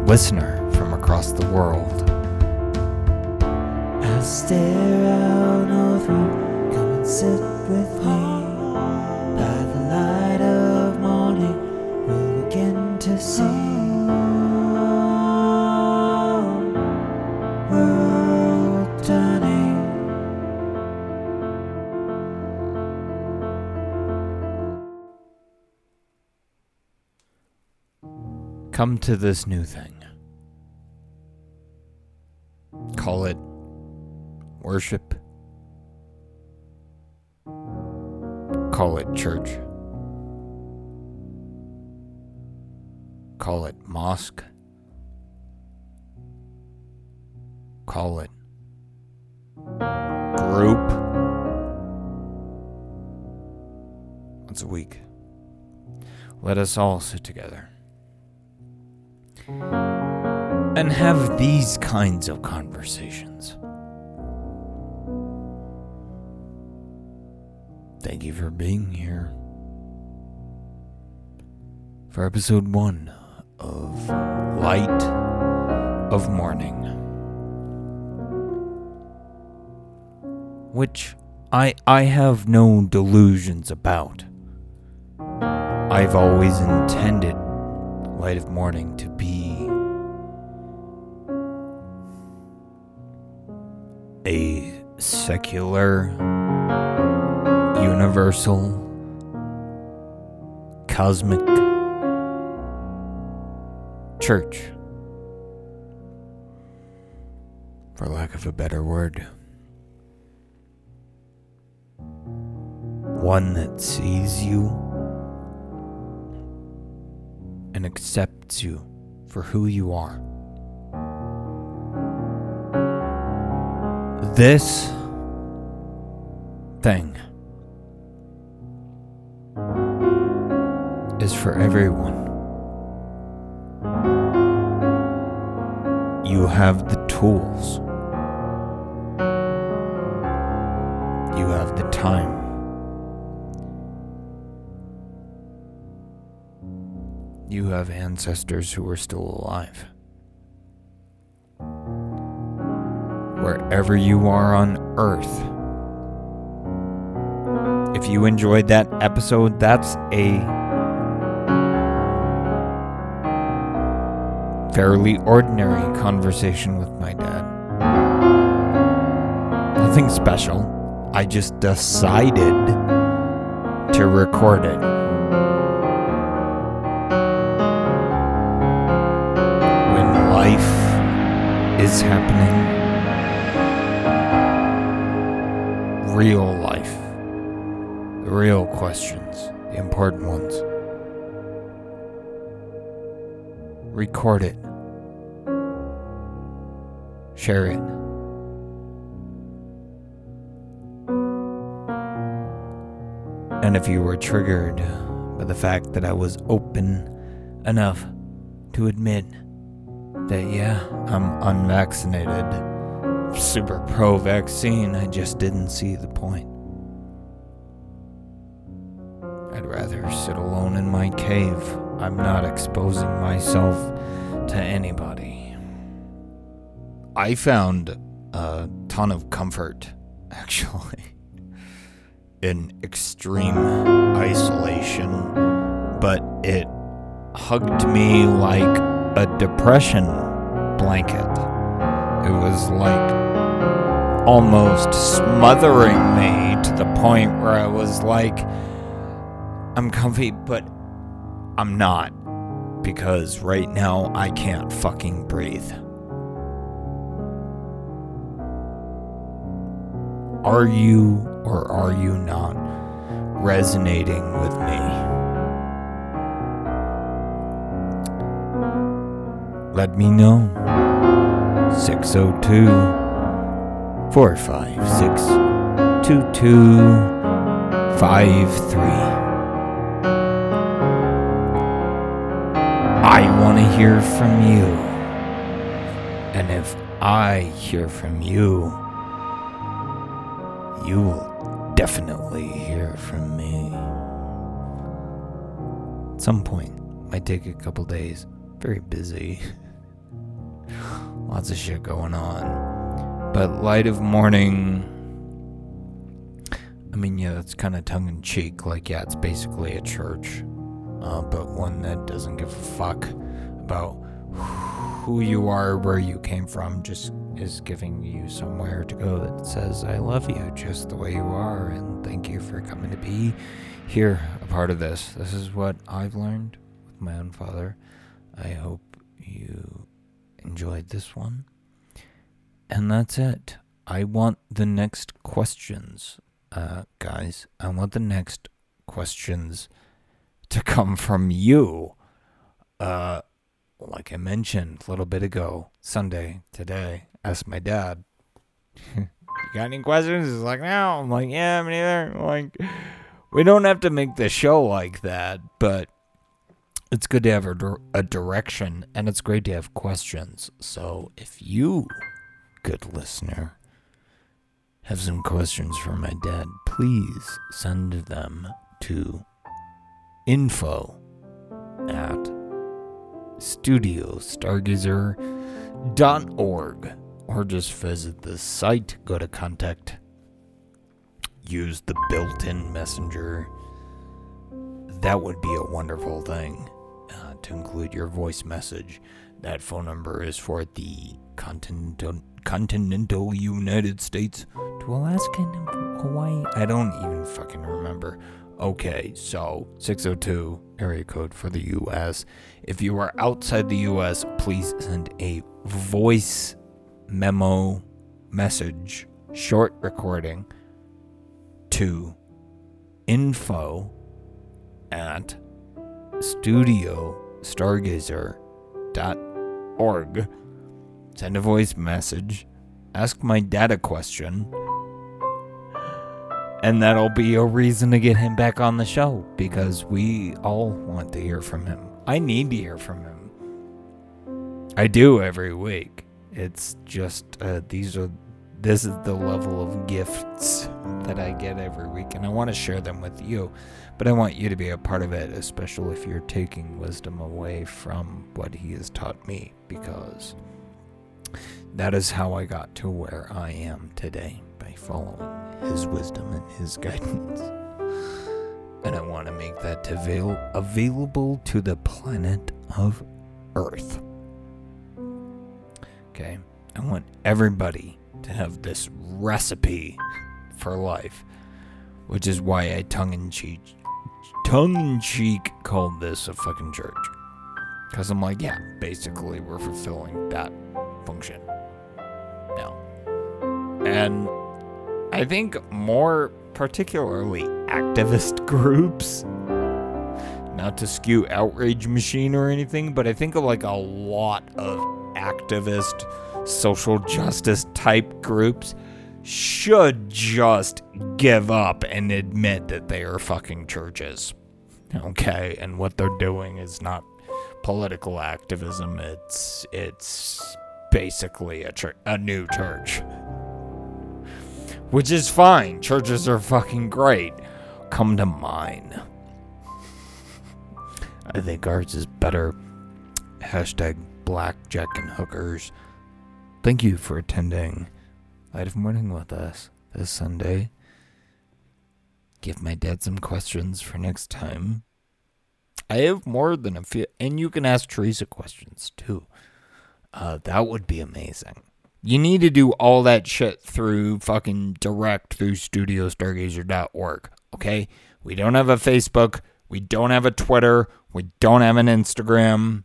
Listener from across the world. I stare out come and sit with me. By the light of morning, we'll begin to see. Come to this new thing. Worship. Call it church. Call it mosque. Call it group. Once a week. Let us all sit together and have these kinds of conversations. Thank you for being here for episode one of Light of Morning, which I I have no delusions about. I've always intended Light of Morning to be a secular, universal, cosmic church. For lack of a better word. One that sees you and accepts you for who you are. This thing is for everyone. You have the tools. You have the time. You have ancestors who are still alive. Wherever you are on Earth, if you enjoyed that episode, that's a fairly ordinary conversation with my dad. Nothing special. I just decided to record it. When life is happening, real life, the real questions, the important ones, record it. And if you were triggered by the fact that I was open enough to admit that, yeah, I'm unvaccinated, super pro vaccine, I just didn't see the point. I'd rather sit alone in my cave. I'm not exposing myself to anybody. I found a ton of comfort, actually, in extreme isolation, but it hugged me like a depression blanket. It was like almost smothering me to the point where I was like, I'm comfy, but I'm not. Because right now I can't fucking breathe. Are you or are you not resonating with me? Let me know. 602 456 2253. I want to hear from you. And if I hear from you, you will definitely hear from me. At some point, might take a couple days. Very busy. Lots of shit going on. But light of morning. I mean, yeah, that's kind of tongue in cheek. Like, yeah, it's basically a church. Uh, but one that doesn't give a fuck about who you are, where you came from, just is giving you somewhere to go that says, I love you just the way you are, and thank you for coming to be here, a part of this. This is what I've learned with my own father. I hope you enjoyed this one. And that's it. I want the next questions, uh, guys. I want the next questions to come from you. Uh, like I mentioned a little bit ago, Sunday, today, asked my dad, You got any questions? He's like, No. I'm like, Yeah, me neither. Like, we don't have to make the show like that, but it's good to have a, a direction and it's great to have questions. So if you, good listener, have some questions for my dad, please send them to info at studiostargazer.org or just visit the site. Go to contact. Use the built in messenger. That would be a wonderful thing uh, to include your voice message. That phone number is for the continental, continental United States to Alaska and Hawaii. I don't even fucking remember. Okay, so 602 area code for the US. If you are outside the US, please send a voice memo message, short recording to info at studiostargazer.org. Send a voice message. Ask my dad a question. And that'll be a reason to get him back on the show because we all want to hear from him. I need to hear from him. I do every week. It's just uh, these are this is the level of gifts that I get every week, and I want to share them with you. But I want you to be a part of it, especially if you're taking wisdom away from what he has taught me, because that is how I got to where I am today by following his wisdom and his guidance. And I want to make that avail- available to the planet of Earth. Okay? I want everybody to have this recipe for life, which is why I tongue in cheek, tongue in cheek called this a fucking church. Because I'm like, yeah, basically we're fulfilling that function. now. And I think more particularly activist groups, not to skew outrage machine or anything, but I think of like a lot of activist social justice type groups should just give up and admit that they are fucking churches. Okay, and what they're doing is not political activism. It's it's basically a a new church. Which is fine. Churches are fucking great. Come to mine. I think ours is better. Hashtag blackjack and hookers. Thank you for attending Light of Morning with us this Sunday. Give my dad some questions for next time. I have more than a few, and you can ask Teresa questions too. Uh, that would be amazing. You need to do all that shit through fucking direct through studiostargazer.org. Okay? We don't have a Facebook. We don't have a Twitter. We don't have an Instagram.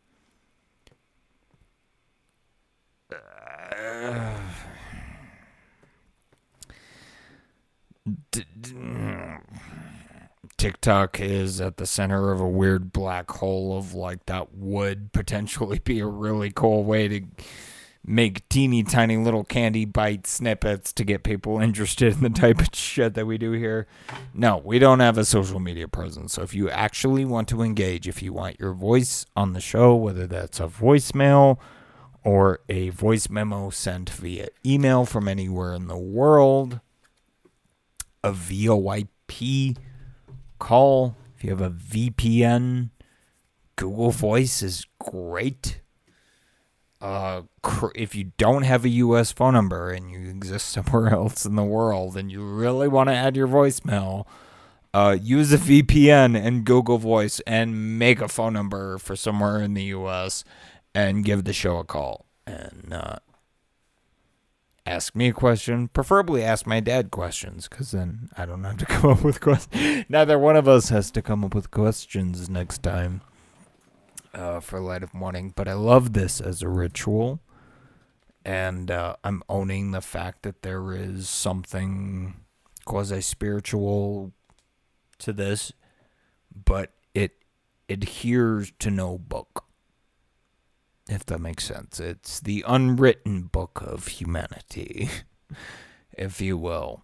TikTok is at the center of a weird black hole of like that would potentially be a really cool way to make teeny tiny little candy bite snippets to get people interested in the type of shit that we do here. No, we don't have a social media presence. So if you actually want to engage, if you want your voice on the show, whether that's a voicemail or a voice memo sent via email from anywhere in the world, a VoIP call, if you have a VPN, Google Voice is great. Uh, if you don't have a US phone number and you exist somewhere else in the world and you really want to add your voicemail, uh, use a VPN and Google Voice and make a phone number for somewhere in the US and give the show a call and uh, ask me a question. Preferably ask my dad questions because then I don't have to come up with questions. Neither one of us has to come up with questions next time uh, for Light of Morning. But I love this as a ritual. And uh, I'm owning the fact that there is something quasi spiritual to this, but it adheres to no book if that makes sense. It's the unwritten book of humanity, if you will.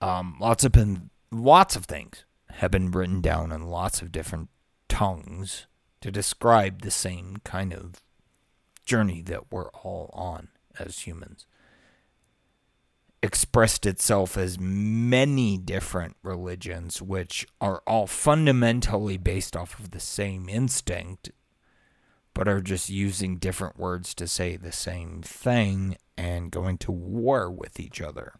Um, lots of been lots of things have been written down in lots of different tongues to describe the same kind of journey that we're all on as humans. Expressed itself as many different religions, which are all fundamentally based off of the same instinct but are just using different words to say the same thing and going to war with each other.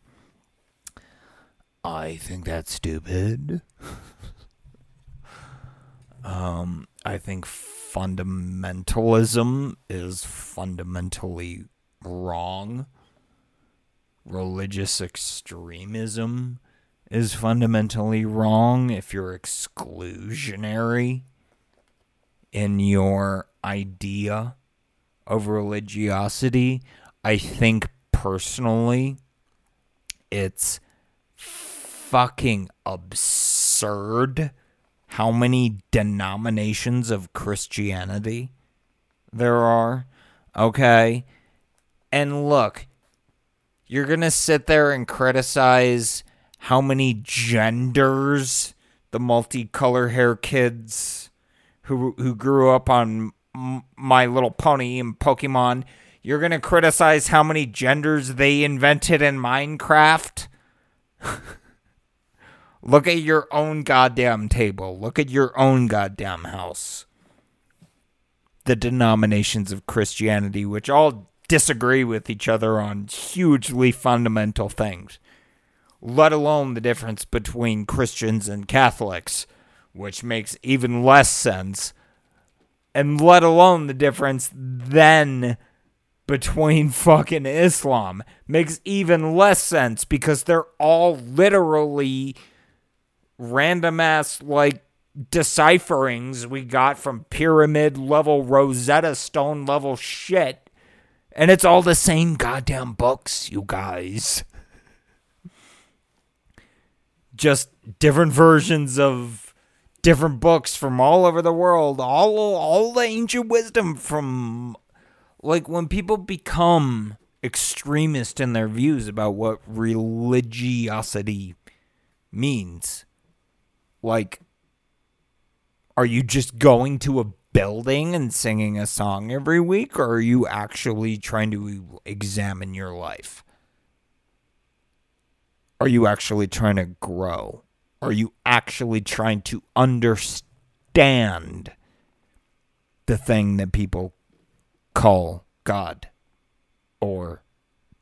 I think that's stupid. um, I think fundamentalism is fundamentally wrong. Religious extremism is fundamentally wrong if you're exclusionary in your idea of religiosity. I think personally, it's fucking absurd how many denominations of Christianity there are. Okay. And look, you're going to sit there and criticize how many genders the multicolor hair kids who who grew up on My Little Pony and Pokemon, you're to criticize how many genders they invented in Minecraft? Look at your own goddamn table. Look at your own goddamn house. The denominations of Christianity, which all disagree with each other on hugely fundamental things, let alone the difference between Christians and Catholics, which makes even less sense and let alone the difference then between fucking Islam makes even less sense because they're all literally random ass like decipherings we got from pyramid level Rosetta Stone level shit And it's all the same goddamn books, you guys. Just different versions of different books from all over the world. All all the ancient wisdom from like when people become extremist in their views about what religiosity means. Like are you just going to a building and singing a song every week or are you actually trying to examine your life? Are you actually trying to grow? Are you actually trying to understand the thing that people call God or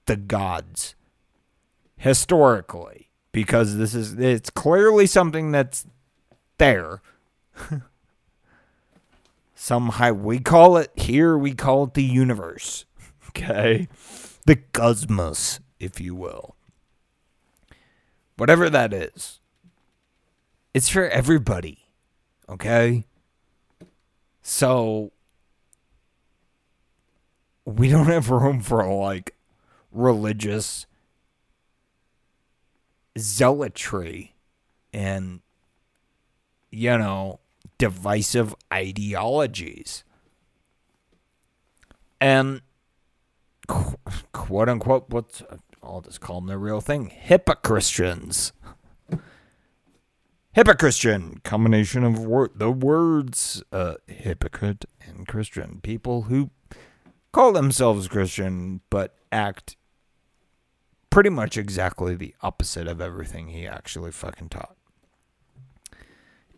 the gods historically? Because this is, it's clearly something that's there. Somehow we call it here, we call it the universe. Okay? The cosmos, if you will. Whatever that is. It's for everybody. Okay? So we don't have room for like religious zealotry and you know divisive ideologies and quote unquote what's i'll just call them the real thing hypocristians hypocristian combination of wor- the words uh, hypocrite and christian. People who call themselves christian but act pretty much exactly the opposite of everything he actually fucking taught.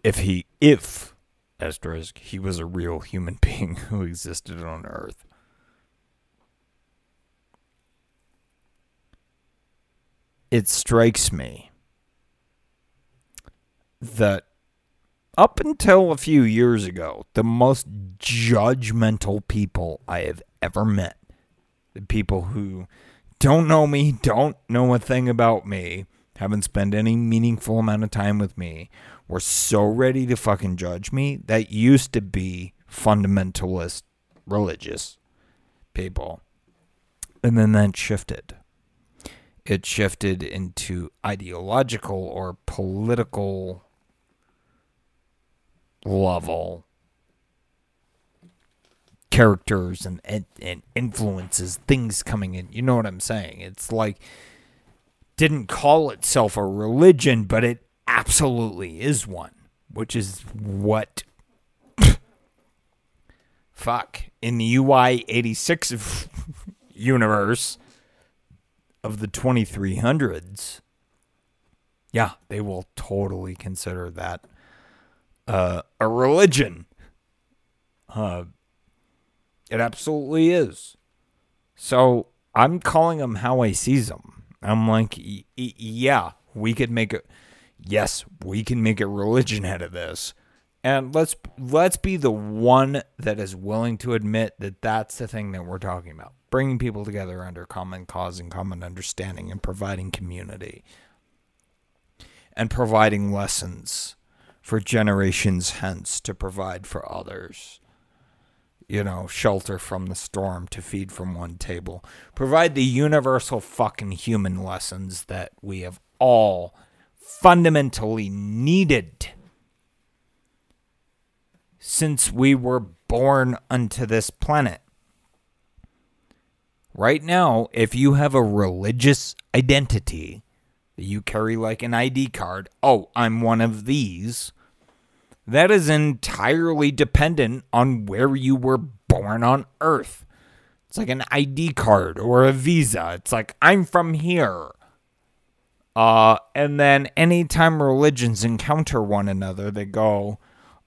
If he if asterisk he was a real human being who existed on earth. It strikes me that up until a few years ago, the most judgmental people I have ever met, the people who don't know me, don't know a thing about me, haven't spent any meaningful amount of time with me, were so ready to fucking judge me. That used to be fundamentalist religious people. And then that shifted it shifted into ideological or political level characters and, and, and influences, things coming in. You know what I'm saying? It's like, didn't call itself a religion, but it absolutely is one, which is what. Fuck. In the UI 86 universe of the 2300s, yeah, they will totally consider that uh, a religion. Uh, it absolutely is. So I'm calling them how I sees them. I'm like, yeah, we could make a, yes, we can make a religion out of this, and let's let's be the one that is willing to admit that that's the thing that we're talking about, bringing people together under common cause and common understanding, and providing community, and providing lessons for generations hence to provide for others. You know, shelter from the storm to feed from one table. Provide the universal fucking human lessons that we have all fundamentally needed since we were born unto this planet. Right now, if you have a religious identity that you carry like an ID card, oh, I'm one of these that is entirely dependent on where you were born on Earth. It's like an ID card or a visa. It's like, I'm from here. Uh, and then anytime religions encounter one another, they go,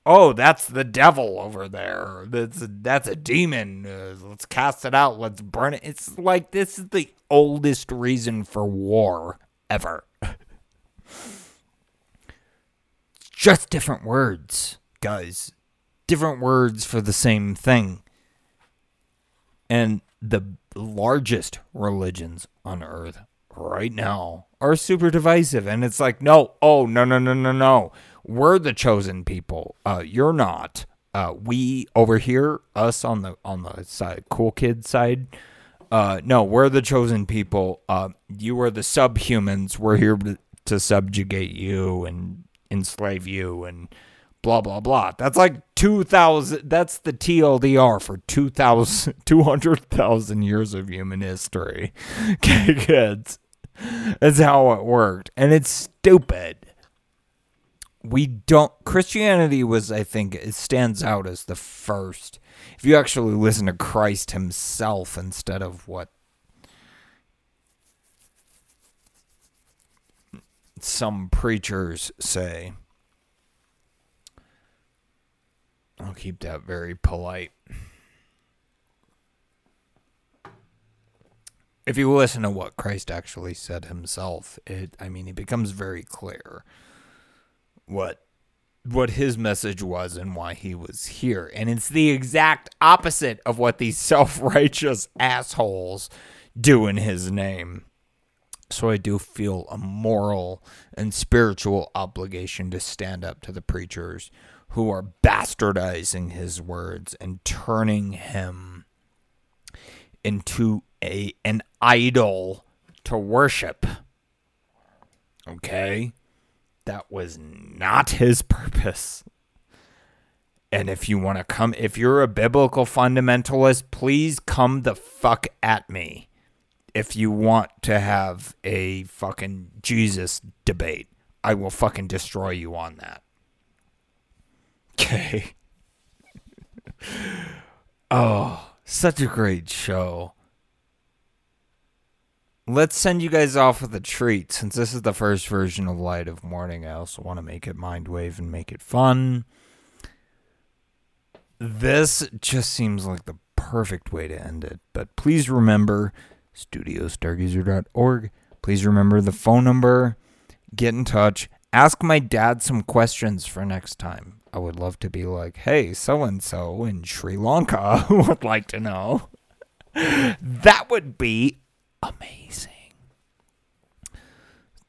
"Oh, that's the devil over there. That's a, that's a demon. Uh, let's cast it out. Let's burn it." It's like this is the oldest reason for war ever. just different words, guys. Different words for the same thing. And the largest religions on earth right now are super divisive. And it's like, no, oh, no, no, no, no, no. We're the chosen people. Uh, you're not. Uh, we over here, us on the on the side, cool kid side, Uh, no, we're the chosen people. Uh, you are the subhumans. We're here to, to subjugate you and enslave you and blah blah blah. That's like two thousand. That's the TLDR for 2,000 200,000 years of human history. Okay, kids. That's how it worked, and it's stupid. We don't. Christianity was, I think, it stands out as the first. If you actually listen to Christ Himself instead of what some preachers say. I'll keep that very polite. If you listen to what Christ actually said himself, it I mean it becomes very clear what what his message was and why he was here. And it's the exact opposite of what these self-righteous assholes do in his name. So I do feel a moral and spiritual obligation to stand up to the preachers who are bastardizing his words and turning him into a an idol to worship. Okay? That was not his purpose. And if you want to come if you're a biblical fundamentalist, please come the fuck at me if you want to have a fucking Jesus debate, I will fucking destroy you on that. Okay. oh, such a great show. Let's send you guys off with a treat. Since this is the first version of Light of Morning, I also want to make it Mindwave and make it fun. This just seems like the perfect way to end it. But please remember studiostargazer.org. Please remember the phone number. Get in touch. Ask my dad some questions for next time. I would love to be like, hey, so and so in Sri Lanka would like to know. that would be amazing.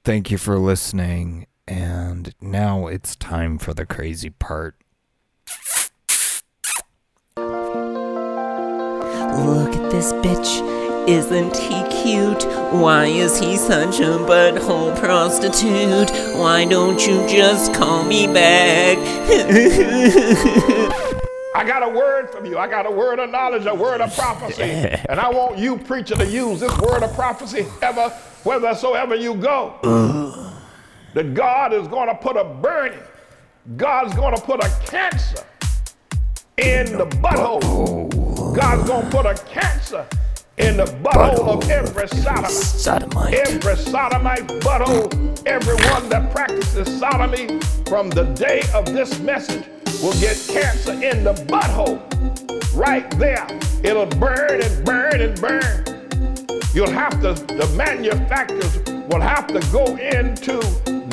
Thank you for listening. And now it's time for the crazy part. Look at this bitch. Isn't he cute? Why is he such a butthole prostitute? Why don't you just call me back? I got a word from you. I got a word of knowledge, a word of prophecy. And I want you, preacher, to use this word of prophecy ever, whithersoever you go. that God is going to put a burning, God's going to put a cancer in the butthole. God's going to put a cancer in the butthole of every sodomite. Sodomite. Every sodomite butthole, everyone that practices sodomy from the day of this message will get cancer in the butthole. Right there. It'll burn and burn and burn. You'll have to, the manufacturers will have to go into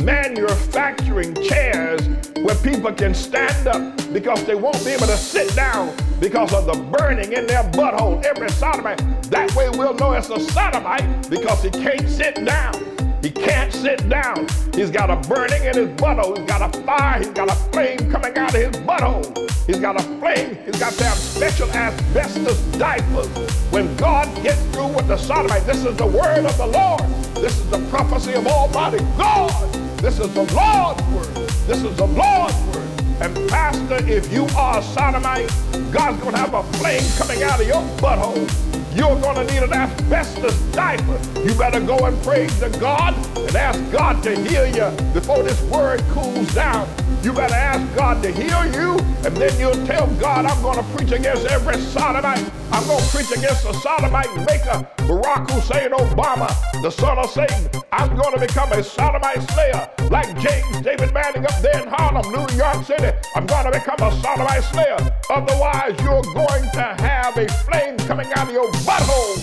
manufacturing chairs where people can stand up because they won't be able to sit down because of the burning in their butthole. Every sodomite, that way we'll know it's a sodomite because he can't sit down. He can't sit down. He's got a burning in his butthole. He's got a fire. He's got a flame coming out of his butthole. He's got a flame. He's got to have special asbestos diapers. When God gets through with the sodomite, this is the word of the Lord. This is the prophecy of Almighty God. This is the Lord's word. This is the Lord's word. And Pastor, if you are a sodomite, God's going to have a flame coming out of your butthole. You're going to need an asbestos diaper. You better go and praise to God and ask God to heal you before this word cools down. You better ask God to heal you, and then you'll tell God, I'm going to preach against every sodomite. I'm going to preach against the sodomite maker, Barack Hussein Obama, the son of Satan. I'm going to become a sodomite slayer like James David Manning up there in Harlem, New York City. I'm going to become a sodomite slayer. Otherwise, you're going to have a flame coming out of your butthole.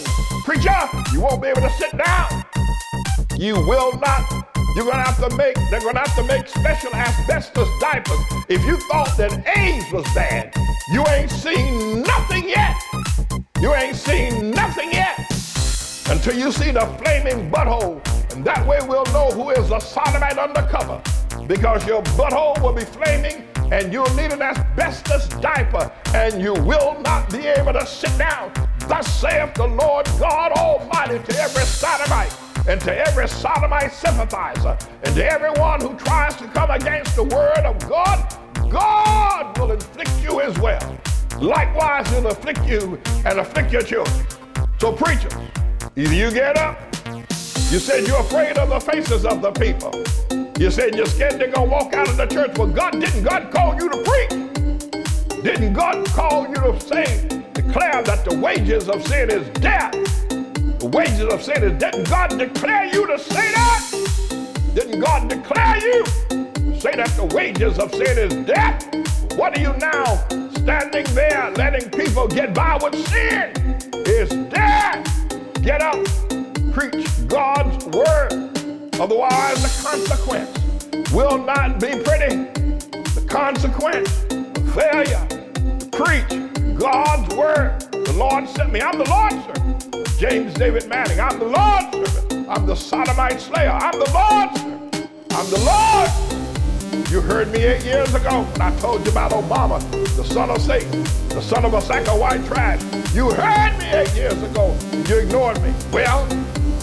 Preacher, you won't be able to sit down. You will not. You're gonna have to make, they're gonna have to make special asbestos diapers. If you thought that AIDS was bad, you ain't seen nothing yet. You ain't seen nothing yet until you see the flaming butthole. And that way we'll know who is a sodomite undercover. Because your butthole will be flaming and you'll need an asbestos diaper and you will not be able to sit down. Thus saith the Lord God Almighty to every sodomite and to every sodomite sympathizer and to everyone who tries to come against the word of God, God will inflict you as well. Likewise, he'll afflict you and afflict your children. So, preachers, either you get up, you said you're afraid of the faces of the people. You said you're scared they're gonna walk out of the church. Well, God didn't God call you to preach? Didn't God call you to say, declare that the wages of sin is death? The wages of sin is death. Didn't God declare you to say that? Didn't God declare you to say that the wages of sin is death? What are you now standing there letting people get by with sin? It's death. Get up, preach God's word. Otherwise, the consequence will not be pretty. The consequence, of failure. to Preach God's word. The Lord sent me. I'm the Lord's servant. James David Manning. I'm the Lord's servant. I'm the sodomite slayer. I'm the Lord's servant. I'm the Lord. You heard me eight years ago when I told you about Obama, the son of Satan, the son of a sack of white trash. You heard me eight years ago. You ignored me. Well,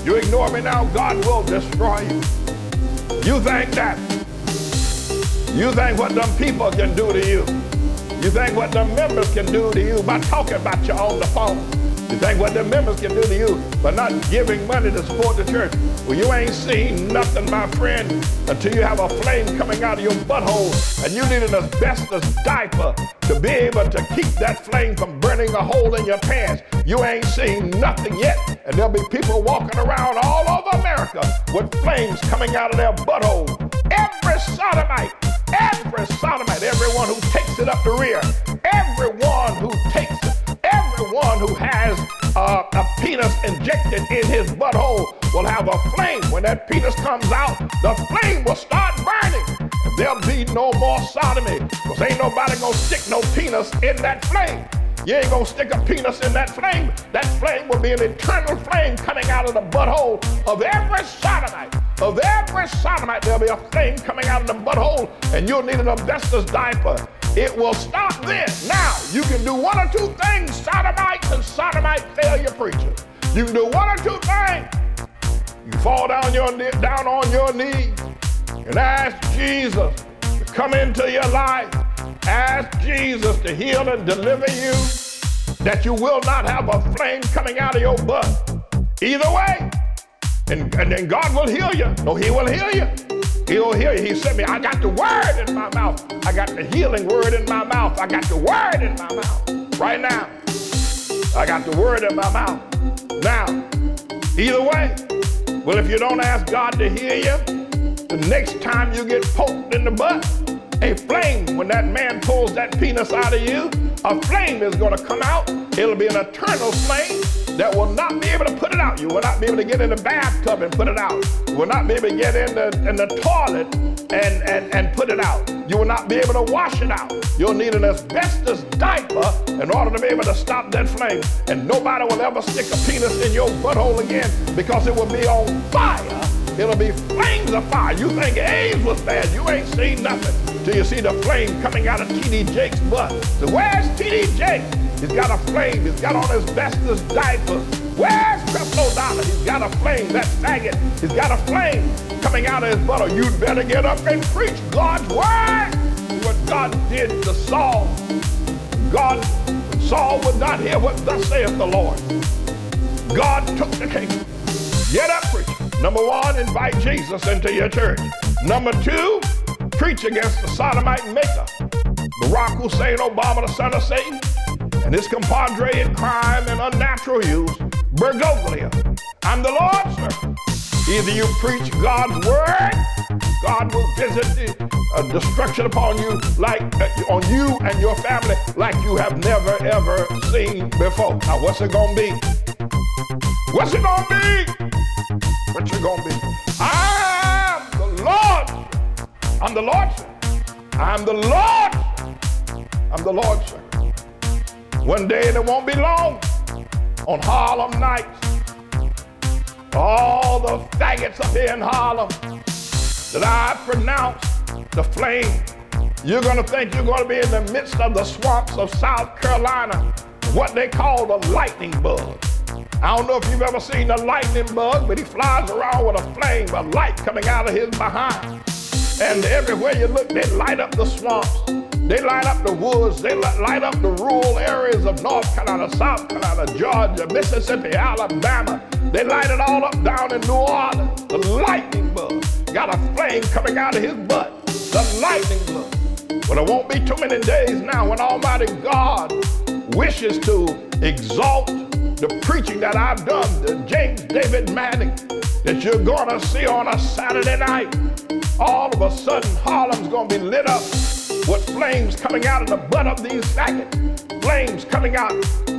you ignore me now, God will destroy you. You think that. You think what them people can do to you. You think what them members can do to you by talking about you on the phone. You think what the members can do to you by not giving money to support the church. Well, you ain't seen nothing, my friend, until you have a flame coming out of your butthole and you need an asbestos diaper to be able to keep that flame from burning a hole in your pants. You ain't seen nothing yet. And there'll be people walking around all over America with flames coming out of their butthole. Every sodomite, every sodomite, everyone who takes it up the rear, everyone who takes everyone who has uh, a penis injected in his butthole will have a flame. When that penis comes out, the flame will start burning. There'll be no more sodomy. Because ain't nobody gonna stick no penis in that flame. You ain't gonna stick a penis in that flame. That flame will be an eternal flame coming out of the butthole of every sodomite. Of every sodomite, there'll be a flame coming out of the butthole, and you'll need an asbestos diaper. It will stop then. Now, you can do one or two things, sodomite and sodomite failure preachers. You can do one or two things. You fall down, your, down on your knees and ask Jesus to come into your life. Ask Jesus to heal and deliver you, that you will not have a flame coming out of your butt. Either way, and, and then God will heal you. No, He will heal you. He'll hear you. He sent me, I got the word in my mouth. I got the healing word in my mouth. I got the word in my mouth. Right now. I got the word in my mouth. Now, either way, well, if you don't ask God to heal you, the next time you get poked in the butt, a flame, when that man pulls that penis out of you, a flame is going to come out. It'll be an eternal flame that will not be able to put it out. You will not be able to get in the bathtub and put it out. You will not be able to get in the, in the toilet and, and, and put it out. You will not be able to wash it out. You'll need an asbestos diaper in order to be able to stop that flame. And nobody will ever stick a penis in your butthole again because it will be on fire. It'll be flames of fire. You think AIDS was bad. You ain't seen nothing till you see the flame coming out of T.D. Jakes' butt. So where's T.D. Jake? He's got a flame. He's got on his asbestos diapers. Where's Creflo Dollar? He's got a flame. That faggot. He's got a flame coming out of his butt. You'd better get up and preach God's word. What God did to Saul. God, Saul would not hear what thus saith the Lord. God took the king. Get up, preach. Number one, invite Jesus into your church. Number two, preach against the sodomite maker. Barack Hussein Obama, the son of Satan, and his compadre in crime and unnatural use, Bergoglio. I'm the Lord's servant. Either you preach God's word, God will visit the uh, destruction upon you, like uh, on you and your family, like you have never ever seen before. Now, what's it gonna be? What's it gonna be? What you gonna be? Lord. I'm the Lord's. I'm the Lord. I'm the Lord's. One day, it won't be long, on Harlem nights, all the faggots up here in Harlem that I pronounce the flame. You're gonna think you're gonna be in the midst of the swamps of South Carolina. what they call the lightning bug. I don't know if you've ever seen a lightning bug, but he flies around with a flame, a light coming out of his behind. And everywhere you look, they light up the swamps. They light up the woods. They light up the rural areas of North Carolina, South Carolina, Georgia, Mississippi, Alabama. They light it all up down in New Orleans. The lightning bug got a flame coming out of his butt. The lightning bug. But it won't be too many days now when Almighty God wishes to exalt the preaching that I've done, the James David Manning, that you're gonna see on a Saturday night. All of a sudden, Harlem's gonna be lit up with flames coming out of the butt of these faggots, flames coming out,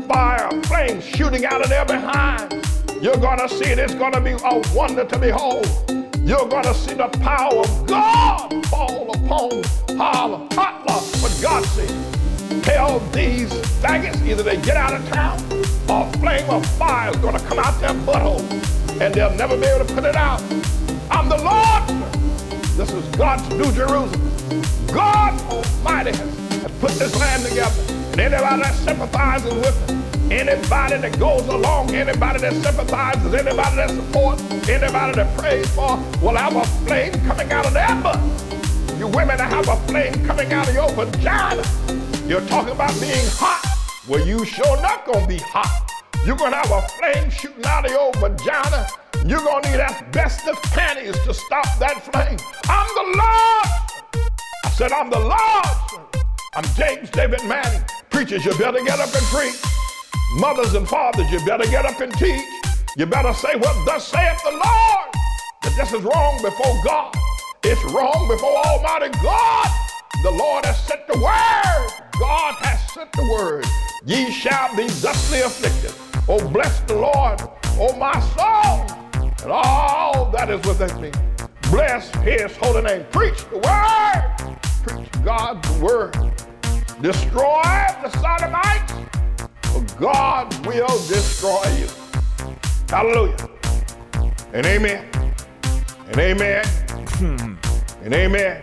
fire, flames shooting out of their behind. You're gonna see it, it's gonna be a wonder to behold. You're gonna see the power of God fall upon Harlem. Hotla, what God said. Tell these faggots either they get out of town or a flame of fire is gonna come out their butthole and they'll never be able to put it out. I'm the Lord. This is God's New Jerusalem. God Almighty has, put this land together. And anybody that sympathizes with it, anybody that goes along, anybody that sympathizes, anybody that supports, anybody that prays for, will have a flame coming out of their butt. You women have a flame coming out of your vagina. You're talking about being hot. Well, you sure not gonna be hot. You're gonna have a flame shooting out of your vagina. You're gonna need asbestos panties to stop that flame. I'm the Lord. I said, I'm the Lord. I'm James David Manning. Preachers, you better get up and preach. Mothers and fathers, you better get up and teach. You better say what thus saith the Lord. That this is wrong before God. It's wrong before Almighty God. The Lord has sent the word. God has sent the word. Ye shall be justly afflicted. Oh, bless the Lord, oh my soul, and all that is within me. Bless his holy name. Preach the word. Preach God's word. Destroy the sodomites, for God will destroy you. Hallelujah. And amen. And amen. and amen.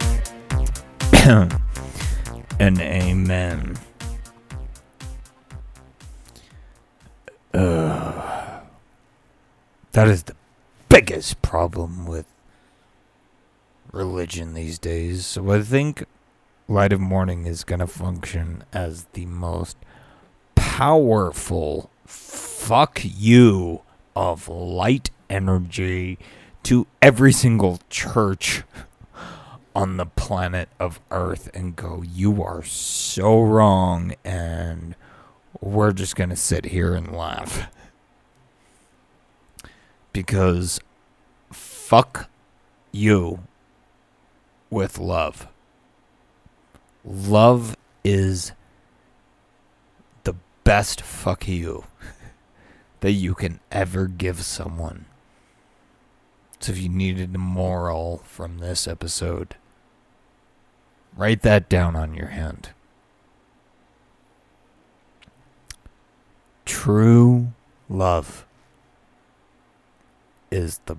and amen. Ugh. that is the biggest problem with religion these days. So I think Light of Morning is going to function as the most powerful fuck you of light energy to every single church on the planet of Earth and go, You are so wrong, and we're just going to sit here and laugh. Because fuck you with love. Love is the best fuck you that you can ever give someone. So if you needed a moral from this episode, write that down on your hand. True love is the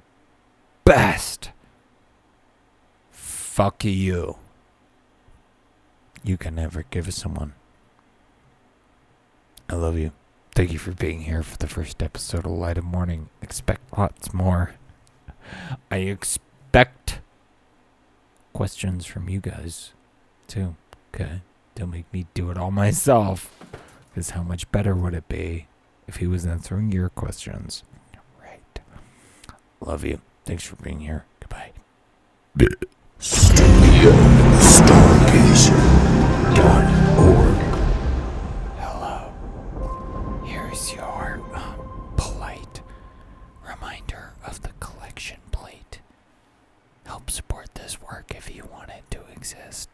best fuck you you can ever give someone. I love you. Thank you for being here for the first episode of Light of Morning. Expect lots more. I expect questions from you guys too. Okay? Don't make me do it all myself. Because how much better would it be if he was answering your questions? Right. Love you. Thanks for being here. Goodbye. Hello. Exist.